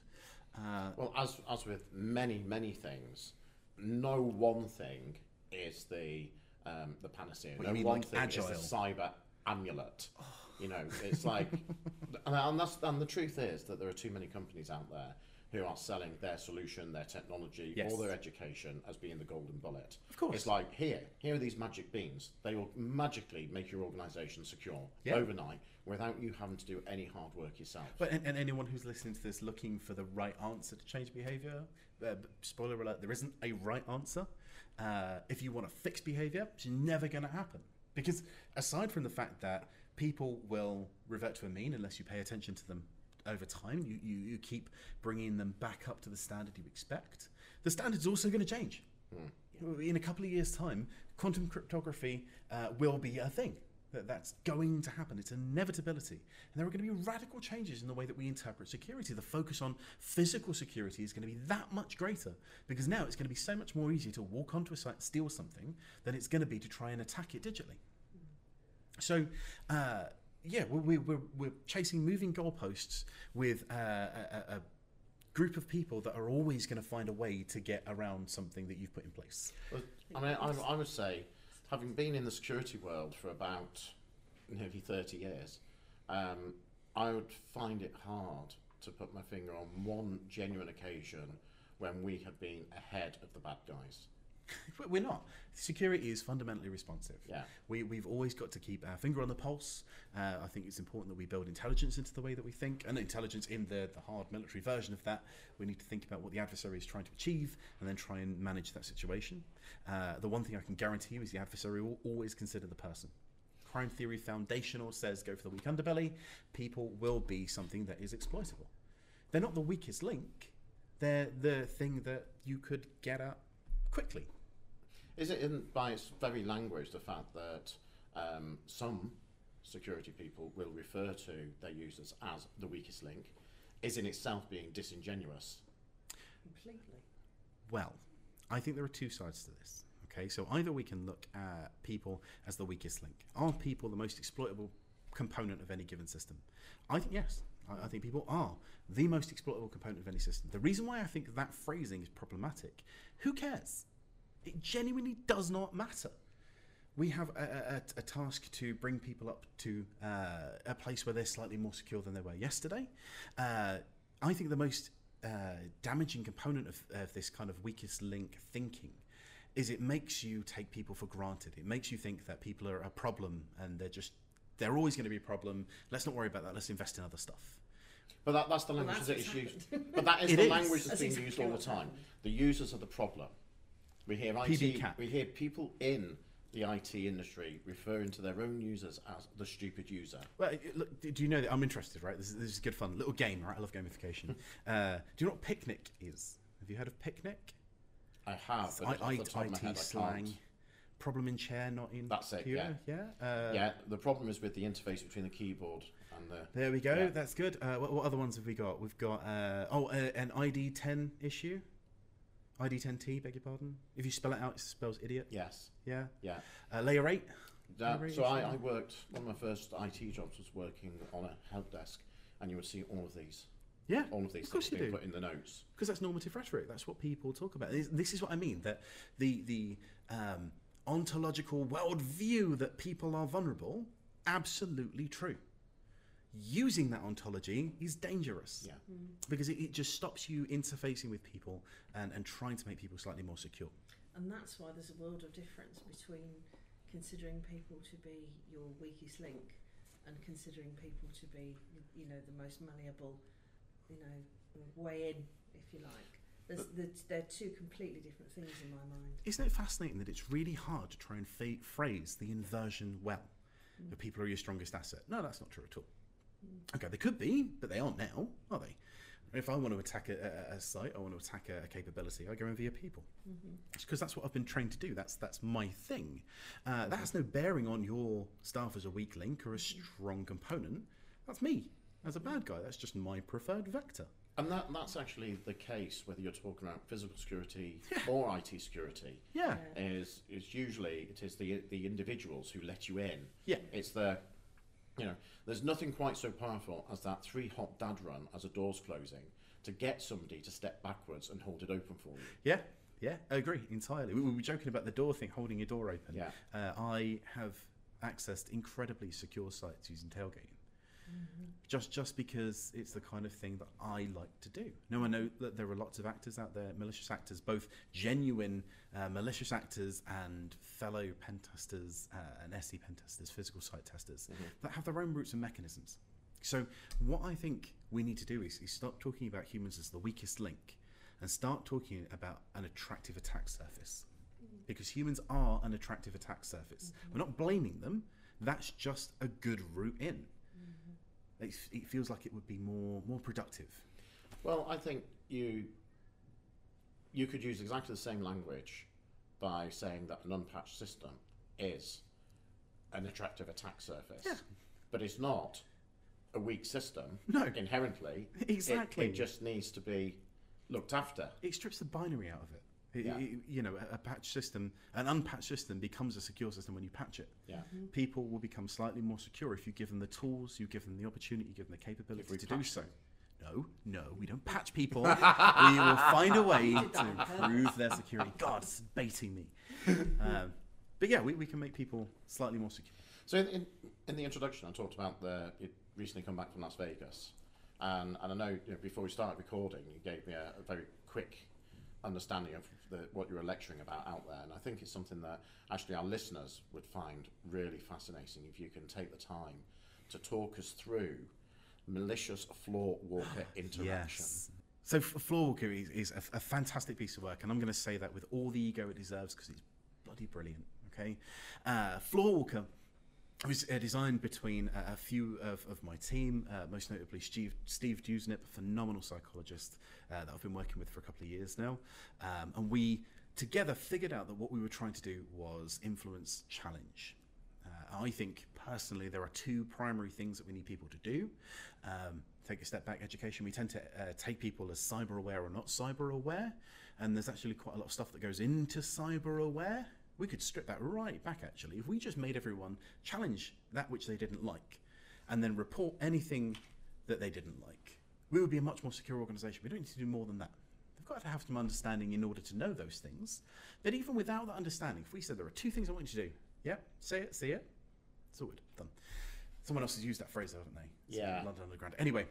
Uh, Well, as as with many many things, no one thing is the um, the panacea. What, you mean like agile? cyber amulet. You know, it's like, and, and that's and the truth is that there are too many companies out there who are selling their solution, their technology, Yes. or their education as being the golden bullet. Of course. it's like here, here are these magic beans. They will magically make your organisation secure Yeah. overnight without you having to do any hard work yourself. But and, and anyone who's listening to this looking for the right answer to change behavior, uh, spoiler alert: there isn't a right answer. Uh, if you want to fix behavior, it's never going to happen because aside from the fact that people will revert to a mean unless you pay attention to them over time, you, you, you keep bringing them back up to the standard you expect. The standard's also going to change. In a couple of years' time, quantum cryptography uh, will be a thing. That that's going to happen. It's inevitability. And there are going to be radical changes in the way that we interpret security. The focus on physical security is going to be that much greater because now it's going to be so much more easy to walk onto a site, steal something, than it's going to be to try and attack it digitally. So, uh, yeah, we're, we're, we're chasing moving goalposts with uh, a, a, group of people that are always going to find a way to get around something that you've put in place. Well, I mean, I, I would say, having been in the security world for about nearly 30 years, um, I would find it hard to put my finger on one genuine occasion when we have been ahead of the bad guys. We're not. Security is fundamentally responsive. Yeah. We, we've always got to keep our finger on the pulse. Uh, I think it's important that we build intelligence into the way that we think, and intelligence in the, the hard military version of that. We need to think about what the adversary is trying to achieve and then try and manage that situation. Uh, the one thing I can guarantee you is the adversary will always consider the person. Crime theory foundational says go for the weak underbelly. People will be something that is exploitable. They're not the weakest link, they're the thing that you could get at quickly. Is it in, by its very language the fact that um, some security people will refer to their users as the weakest link, is in itself being disingenuous? Completely. Well, I think there are two sides to this. Okay, so either we can look at people as the weakest link. Are people the most exploitable component of any given system? I think yes. I, I think people are the most exploitable component of any system. The reason why I think that phrasing is problematic, who cares? It genuinely does not matter. We have a, a, a task to bring people up to uh, a place where they're slightly more secure than they were yesterday. Uh, I think the most uh, damaging component of, of this kind of weakest link thinking is it makes you take people for granted. It makes you think that people are a problem and they're just they're always going to be a problem. Let's not worry about that. Let's invest in other stuff. But that, that's the Well, language that's that is what's used. But that is It the is. language that's, That's being exactly used all the time. happened. The users are the problem. We hear IT. PEBCAK. We hear people in the IT industry referring to their own users as the stupid user. Well, look, do you know that I'm interested, right? This is, this is good fun. Little game, right? I love gamification. uh, do you know what picnic is? Have you heard of picnic? I have, but I, off I, top of IT I slang. can't. Problem in chair, not in. That's it, computer. Yeah. Uh, yeah, the problem is with the interface between the keyboard and the. There we go. Yeah. That's good. Uh, what, what other ones have we got? We've got uh, oh, uh, an ID ten issue. ID ten T. Beg your pardon. If you spell it out, it spells idiot. Yes, Yeah. yeah. Uh, layer eight. That, Very so I, I worked. One of my first IT jobs was working on a help desk, and you would see all of these, Yeah. all of these Of course things you being do. put in the notes. because that's normative rhetoric. That's what people talk about. This, this is what I mean. That the the um, ontological worldview that people are vulnerable, absolutely true. Using that ontology is dangerous. Yeah. Hmm. Because it, it just stops you interfacing with people and, and trying to make people slightly more secure. And that's why there's a world of difference between considering people to be your weakest link and considering people to be, you know, the most malleable, you know, way in, if you like. There's, the, they're two completely different things in my mind. Isn't it fascinating that it's really hard to try and fa- phrase the inversion well? Mm. That people are your strongest asset. No, that's not true at all. Mm. Okay, they could be, but they aren't now, are they? If I want to attack a, a, a site, I want to attack a, a capability, I go in via people. Mm-hmm. Because that's what I've been trained to do. That's that's my thing. Uh, that mm-hmm. has no bearing on your staff as a weak link or a mm-hmm. strong component. That's me as a bad guy. That's just my preferred vector. And that, that's actually the case whether you're talking about physical security or IT security. Yeah. Is is usually it is the the individuals who let you in. Yeah. It's the you know, there's nothing quite so powerful as that three hot dad run as a door's closing to get somebody to step backwards and hold it open for you. Yeah, yeah, I agree entirely. We we were joking about the door thing, holding your door open. Yeah. Uh, I have accessed incredibly secure sites using tailgating. Just, just because it's the kind of thing that I like to do. Now I know that there are lots of actors out there, malicious actors, both genuine uh, malicious actors and fellow pen testers uh, and SE pen testers, physical site testers, that have their own routes and mechanisms. So what I think we need to do is, is stop talking about humans as the weakest link and start talking about an attractive attack surface. Because humans are an attractive attack surface. We're not blaming them. That's just a good route in. It, it feels like it would be more more productive. Well, I think you you could use exactly the same language by saying that an unpatched system is an attractive attack surface. Yeah. But it's not a weak system No. inherently. It- Exactly. It, just needs to be looked after. It strips the binary out of it. It- Yeah. it- you know, a, a patch system, an unpatched system becomes a secure system when you patch it. Yeah. People will become slightly more secure if you give them the tools, you give them the opportunity, you give them the capability we to do so. them. No, no, we don't patch people. we will find a way to improve their security. God, it's baiting me. Um, but yeah, we, we can make people slightly more secure. So in, in, in the introduction, I talked about the you'd recently come back from Las Vegas, and, and I know, you know before we started recording, you gave me a, a very quick understanding of the, what you were lecturing about out there, and I think it's something that actually our listeners would find really fascinating if you can take the time to talk us through malicious floor walker interaction. So F- Floorwalker is, is a, a fantastic piece of work, and I'm going to say that with all the ego it deserves because it's bloody brilliant. Okay, uh, Floorwalker was uh, designed between a, a few of, of my team, uh, most notably Steve, Steve Dusnip, a phenomenal psychologist uh, that I've been working with for a couple of years now, um, and we together figured out that what we were trying to do was influence challenge. Uh, I think personally there are two primary things that we need people to do. Um, take a step back, education. We tend to uh, take people as cyber aware or not cyber aware, and there's actually quite a lot of stuff that goes into cyber aware. We could strip that right back actually. If we just made everyone challenge that which they didn't like, and then report anything that they didn't like, we would be a much more secure organization. We don't need to do more than that. They've got to have some understanding in order to know those things. But even without that understanding, if we said there are two things I want you to do, yeah, say it, see it, sorted, done. Someone else has used that phrase, haven't they? It's Yeah. London Underground. Anyway,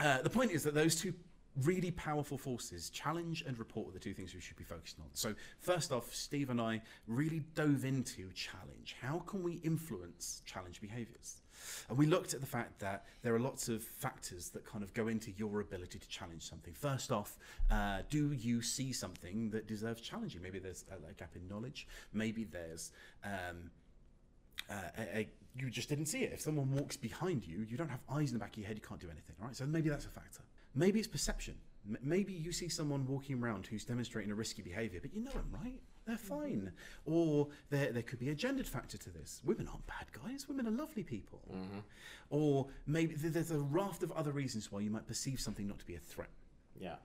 uh, the point is that those two really powerful forces, challenge and report, are the two things we should be focusing on. So, first off, Steve and I really dove into challenge. How can we influence challenge behaviors? And we looked at the fact that there are lots of factors that kind of go into your ability to challenge something. First off, uh, do you see something that deserves challenging? Maybe there's a, a gap in knowledge. Maybe there's um, uh, a, a, you just didn't see it. If someone walks behind you, you don't have eyes in the back of your head, you can't do anything, right? So maybe that's a factor. Maybe it's perception. M- maybe you see someone walking around who's demonstrating a risky behavior, but you know them, right? They're mm-hmm. fine. Or there, there could be a gendered factor to this. Women aren't bad guys, women are lovely people. Mm-hmm. Or maybe th- there's a raft of other reasons why you might perceive something not to be a threat Yeah.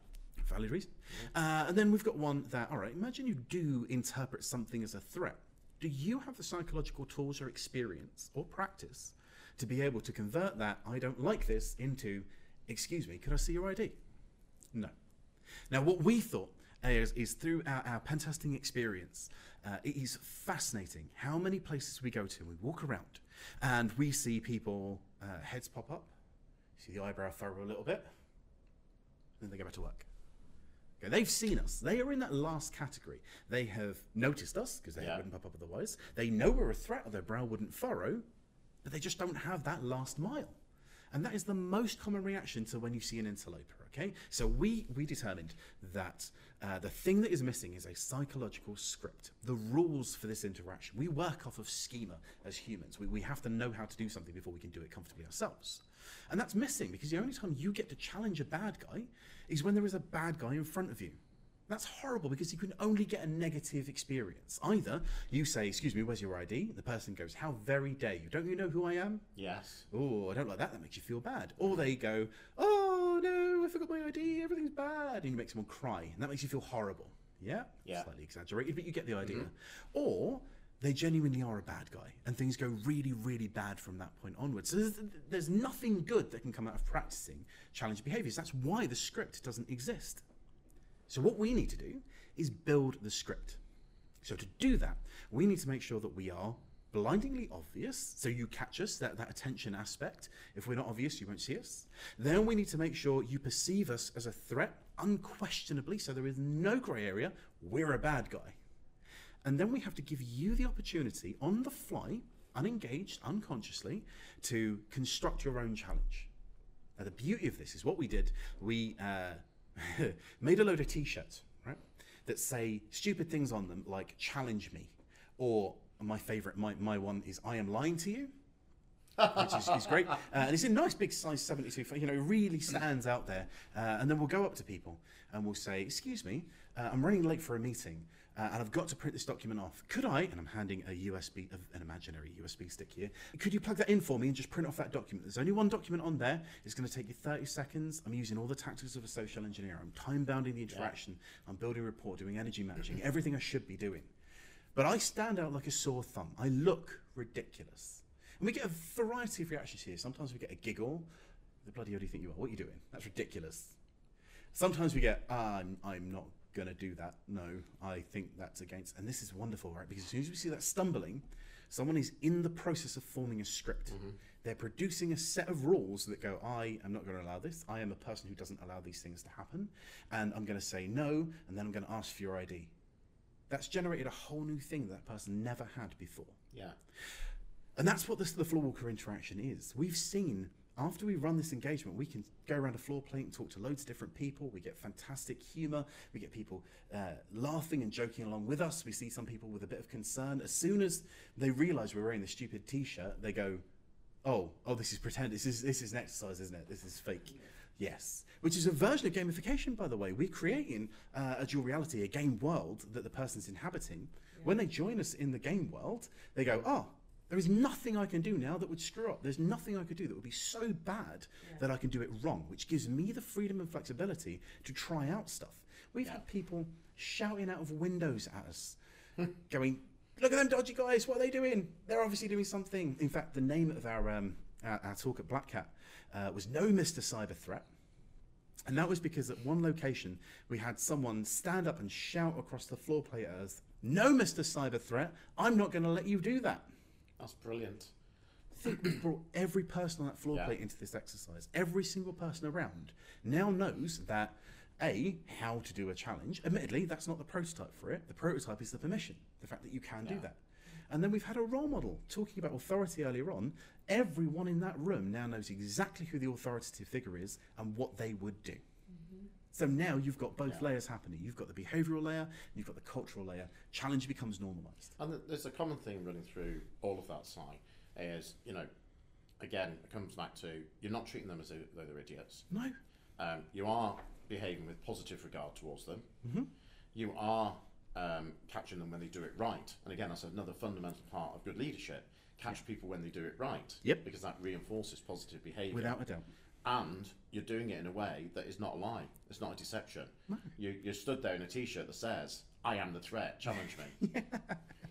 valid reason. Mm-hmm. Uh, and then we've got one that, all right, imagine you do interpret something as a threat. Do you have the psychological tools or experience or practice to be able to convert that, I don't like this, into, excuse me, could I see your ID? No. Now, what we thought is, is through our, our pen testing experience, uh, it is fascinating how many places we go to, we walk around, and we see people, uh, heads pop up, see the eyebrow furrow a little bit, and then they go back to work. Okay, they've seen us. They are in that last category. They have noticed us because they Yeah. wouldn't pop up otherwise. They know we're a threat or their brow wouldn't furrow, but they just don't have that last mile. And that is the most common reaction to when you see an interloper. Okay, so we we determined that uh, the thing that is missing is a psychological script, the rules for this interaction. We work off of schema as humans. We, we have to know how to do something before we can do it comfortably ourselves. And that's missing because the only time you get to challenge a bad guy is when there is a bad guy in front of you. That's horrible because you can only get a negative experience. Either you say, Excuse me, where's your ID? The person goes, How very dare you? Don't you know who I am? Yes. Oh, I don't like that. That makes you feel bad. Or they go, Oh no, I forgot my ID. Everything's bad. And you make someone cry. And that makes you feel horrible. Yeah? Yeah. Slightly exaggerated, but you get the idea. Mm-hmm. Or they genuinely are a bad guy and things go really, really bad from that point onwards. So there's, there's nothing good that can come out of practicing challenge behaviors. That's why the script doesn't exist. So what we need to do is build the script. So to do that, we need to make sure that we are blindingly obvious, so you catch us, that, that attention aspect. If we're not obvious, you won't see us. Then we need to make sure you perceive us as a threat, unquestionably, so there is no grey area, we're a bad guy. And then we have to give you the opportunity on the fly, unengaged, unconsciously, to construct your own challenge. Now, the beauty of this is what we did. We uh, made a load of T-shirts, right, that say stupid things on them like "challenge me," or my favorite, my, my one is "I am lying to you," which is, is great, uh, and it's a nice big size 72. You know, it really stands out there. Uh, and then we'll go up to people and we'll say, "Excuse me, uh, I'm running late for a meeting." Uh, and I've got to print this document off. Could I, and I'm handing a USB, of an imaginary USB stick here, could you plug that in for me and just print off that document? There's only one document on there. It's going to take you 30 seconds. I'm using all the tactics of a social engineer. I'm time bounding the interaction. I'm building rapport, doing energy matching, everything I should be doing. But I stand out like a sore thumb. I look ridiculous. And we get a variety of reactions here. Sometimes we get a giggle. The bloody hell do you think you are? What are you doing? That's ridiculous. Sometimes we get, ah, I'm, I'm not going to do that. No, I think that's against. And this is wonderful, right? Because as soon as we see that stumbling, someone is in the process of forming a script. Mm-hmm. They're producing a set of rules that go, I am not going to allow this. I am a person who doesn't allow these things to happen. And I'm going to say no, and then I'm going to ask for your ID. That's generated a whole new thing that, that person never had before. Yeah. And that's what this, the Floorwalker interaction is. We've seen after we run this engagement, we can go around a floor plate and talk to loads of different people. We get fantastic humor. We get people uh, laughing and joking along with us. We see some people with a bit of concern. As soon as they realize we're wearing the stupid T-shirt, they go, "Oh, oh, this is pretend. This is this is an exercise, isn't it? This is fake." Yes, which is a version of gamification, by the way. We're creating uh, a dual reality, a game world that the person's inhabiting. When they join us in the game world, they go, "Oh, there is nothing I can do now that would screw up. There's nothing I could do that would be so bad that I can do it wrong, which gives me the freedom and flexibility to try out stuff. We've Yeah. had people shouting out of windows at us, going, Look at them dodgy guys, what are they doing? They're obviously doing something. In fact, the name of our um, our, our talk at Black Hat uh, was no Mr. Cyber Threat. And that was because at one location we had someone stand up and shout across the floor plate at us, No, Mr. Cyber Threat, I'm not going to let you do that. That's brilliant. I think we've brought every person on that floor Yeah. plate into this exercise. Every single person around now knows that A, how to do a challenge. Admittedly, that's not the prototype for it. The prototype is the permission, the fact that you can do that. And then we've had a role model talking about authority earlier on. Everyone in that room now knows exactly who the authoritative figure is and what they would do. So now you've got both Yeah. layers happening. You've got the behavioural layer, you've got the cultural layer. Challenge becomes normalised. And there's a common theme running through all of that side is, you know, again, it comes back to you're not treating them as though they're idiots. No, Um, you are behaving with positive regard towards them. Mm-hmm. You are um, catching them when they do it right. And again, that's another fundamental part of good leadership. Catch people when they do it right. Yep. Because that reinforces positive behaviour. without a doubt. And you're doing it in a way that is not a lie. It's not a deception. You, you're stood there in a t-shirt that says, I am the threat, challenge me.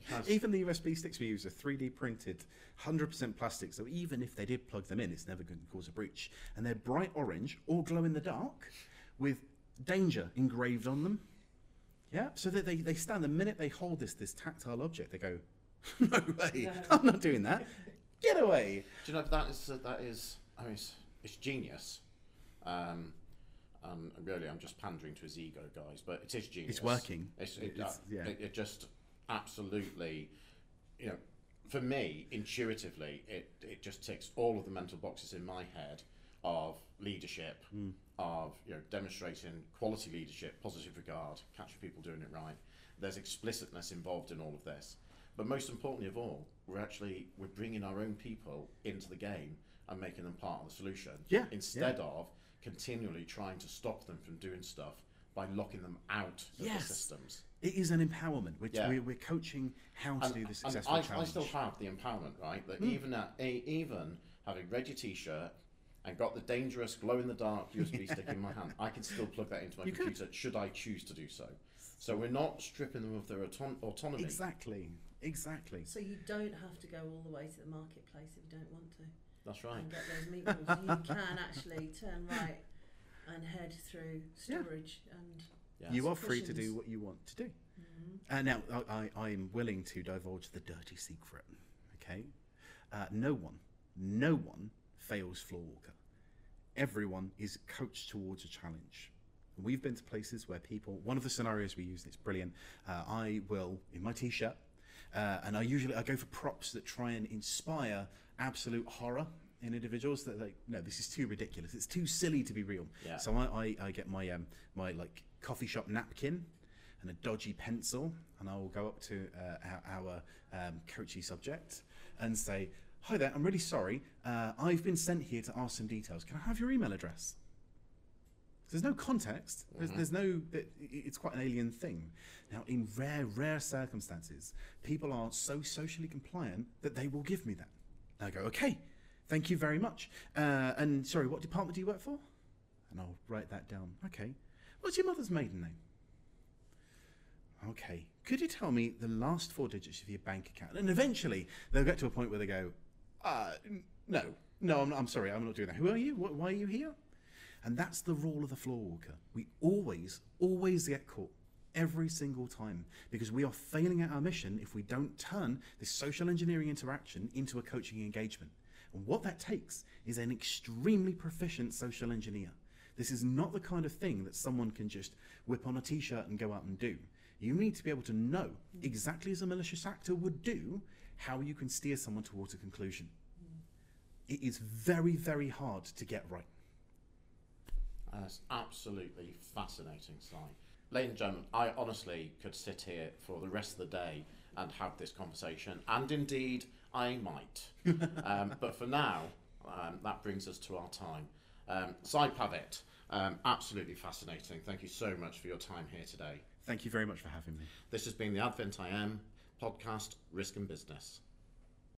Because- Even the USB sticks we use are 3D printed, 100% plastic, so even if they did plug them in, it's never going to cause a breach. And they're bright orange or glow in the dark with danger engraved on them. Yeah, so that they, they stand the minute they hold this this tactile object, they go, No way, I'm not doing that. Get away. Do you know that is that is I mean it's, genius, um, and really I'm just pandering to his ego, guys. But it is genius. It's working. It's, it, It's- uh, yeah. it, it just absolutely, you know, for me intuitively, it it just ticks all of the mental boxes in my head of leadership, Hmm. of you know demonstrating quality leadership, positive regard, catching people doing it right. There's explicitness involved in all of this, but most importantly of all, we're actually we're bringing our own people into the game and making them part of the solution. Yeah, Instead of continually trying to stop them from doing stuff by locking them out of Yes. the systems. It is an empowerment, which Yeah. we're, we're coaching how to And- do the successful I, challenge. I still have the empowerment, right? That Hmm. even at a, even having read your t-shirt and got the dangerous glow in the dark USB stick in my hand, I can still plug that into my You could. computer should I choose to do so. So we're not stripping them of their auton- autonomy. Exactly, exactly. So you don't have to go all the way to the marketplace if you don't want to That's right. and get those meatballs. you can actually turn right and head through Yeah. storage and Yes. You are free to do what you want to do. Uh, now, I, I, I'm willing to divulge the dirty secret. Okay, uh, no one, no one fails Floorwalker. Everyone is coached towards a challenge. We've been to places where people. One of the scenarios we use, and it's brilliant. Uh, I will in my t-shirt, uh, and I usually I go for props that try and inspire absolute horror in individuals. That like, no, this is too ridiculous. It's too silly to be real. Yeah. So I, I, I get my um, my like coffee shop napkin and a dodgy pencil, and I will go up to uh, our, our um, coachy subject and say, "Hi there, I'm really sorry. Uh, I've been sent here to ask some details. Can I have your email address?" There's no context. There's, there's no. it- It's quite an alien thing. Now, in rare, rare circumstances, people are so socially compliant that they will give me that. And I go, okay, thank you very much. Uh, and sorry, what department do you work for? And I'll write that down. Okay. What's your mother's maiden name? Okay. Could you tell me the last four digits of your bank account? And eventually, they'll get to a point where they go, uh, no, no, I'm, I'm sorry, I'm not doing that. Who are you? Wh- Why are you here? And that's the rule of the Floorwalker. We always, always get caught. Every single time. Because we are failing at our mission if we don't turn this social engineering interaction into a coaching engagement. And what that takes is an extremely proficient social engineer. This is not the kind of thing that someone can just whip on a t shirt and go out and do. You need to be able to know, exactly as a malicious actor would do, how you can steer someone towards a conclusion. It is very, very hard to get right. That's absolutely fascinating, Si. Ladies and gentlemen, I honestly could sit here for the rest of the day and have this conversation, and indeed I might. um, but for now, um, that brings us to our time. Um, Si Pavitt, um, absolutely fascinating. Thank you so much for your time here today. Thank you very much for having me. This has been the Advent IM podcast, Risk and Business.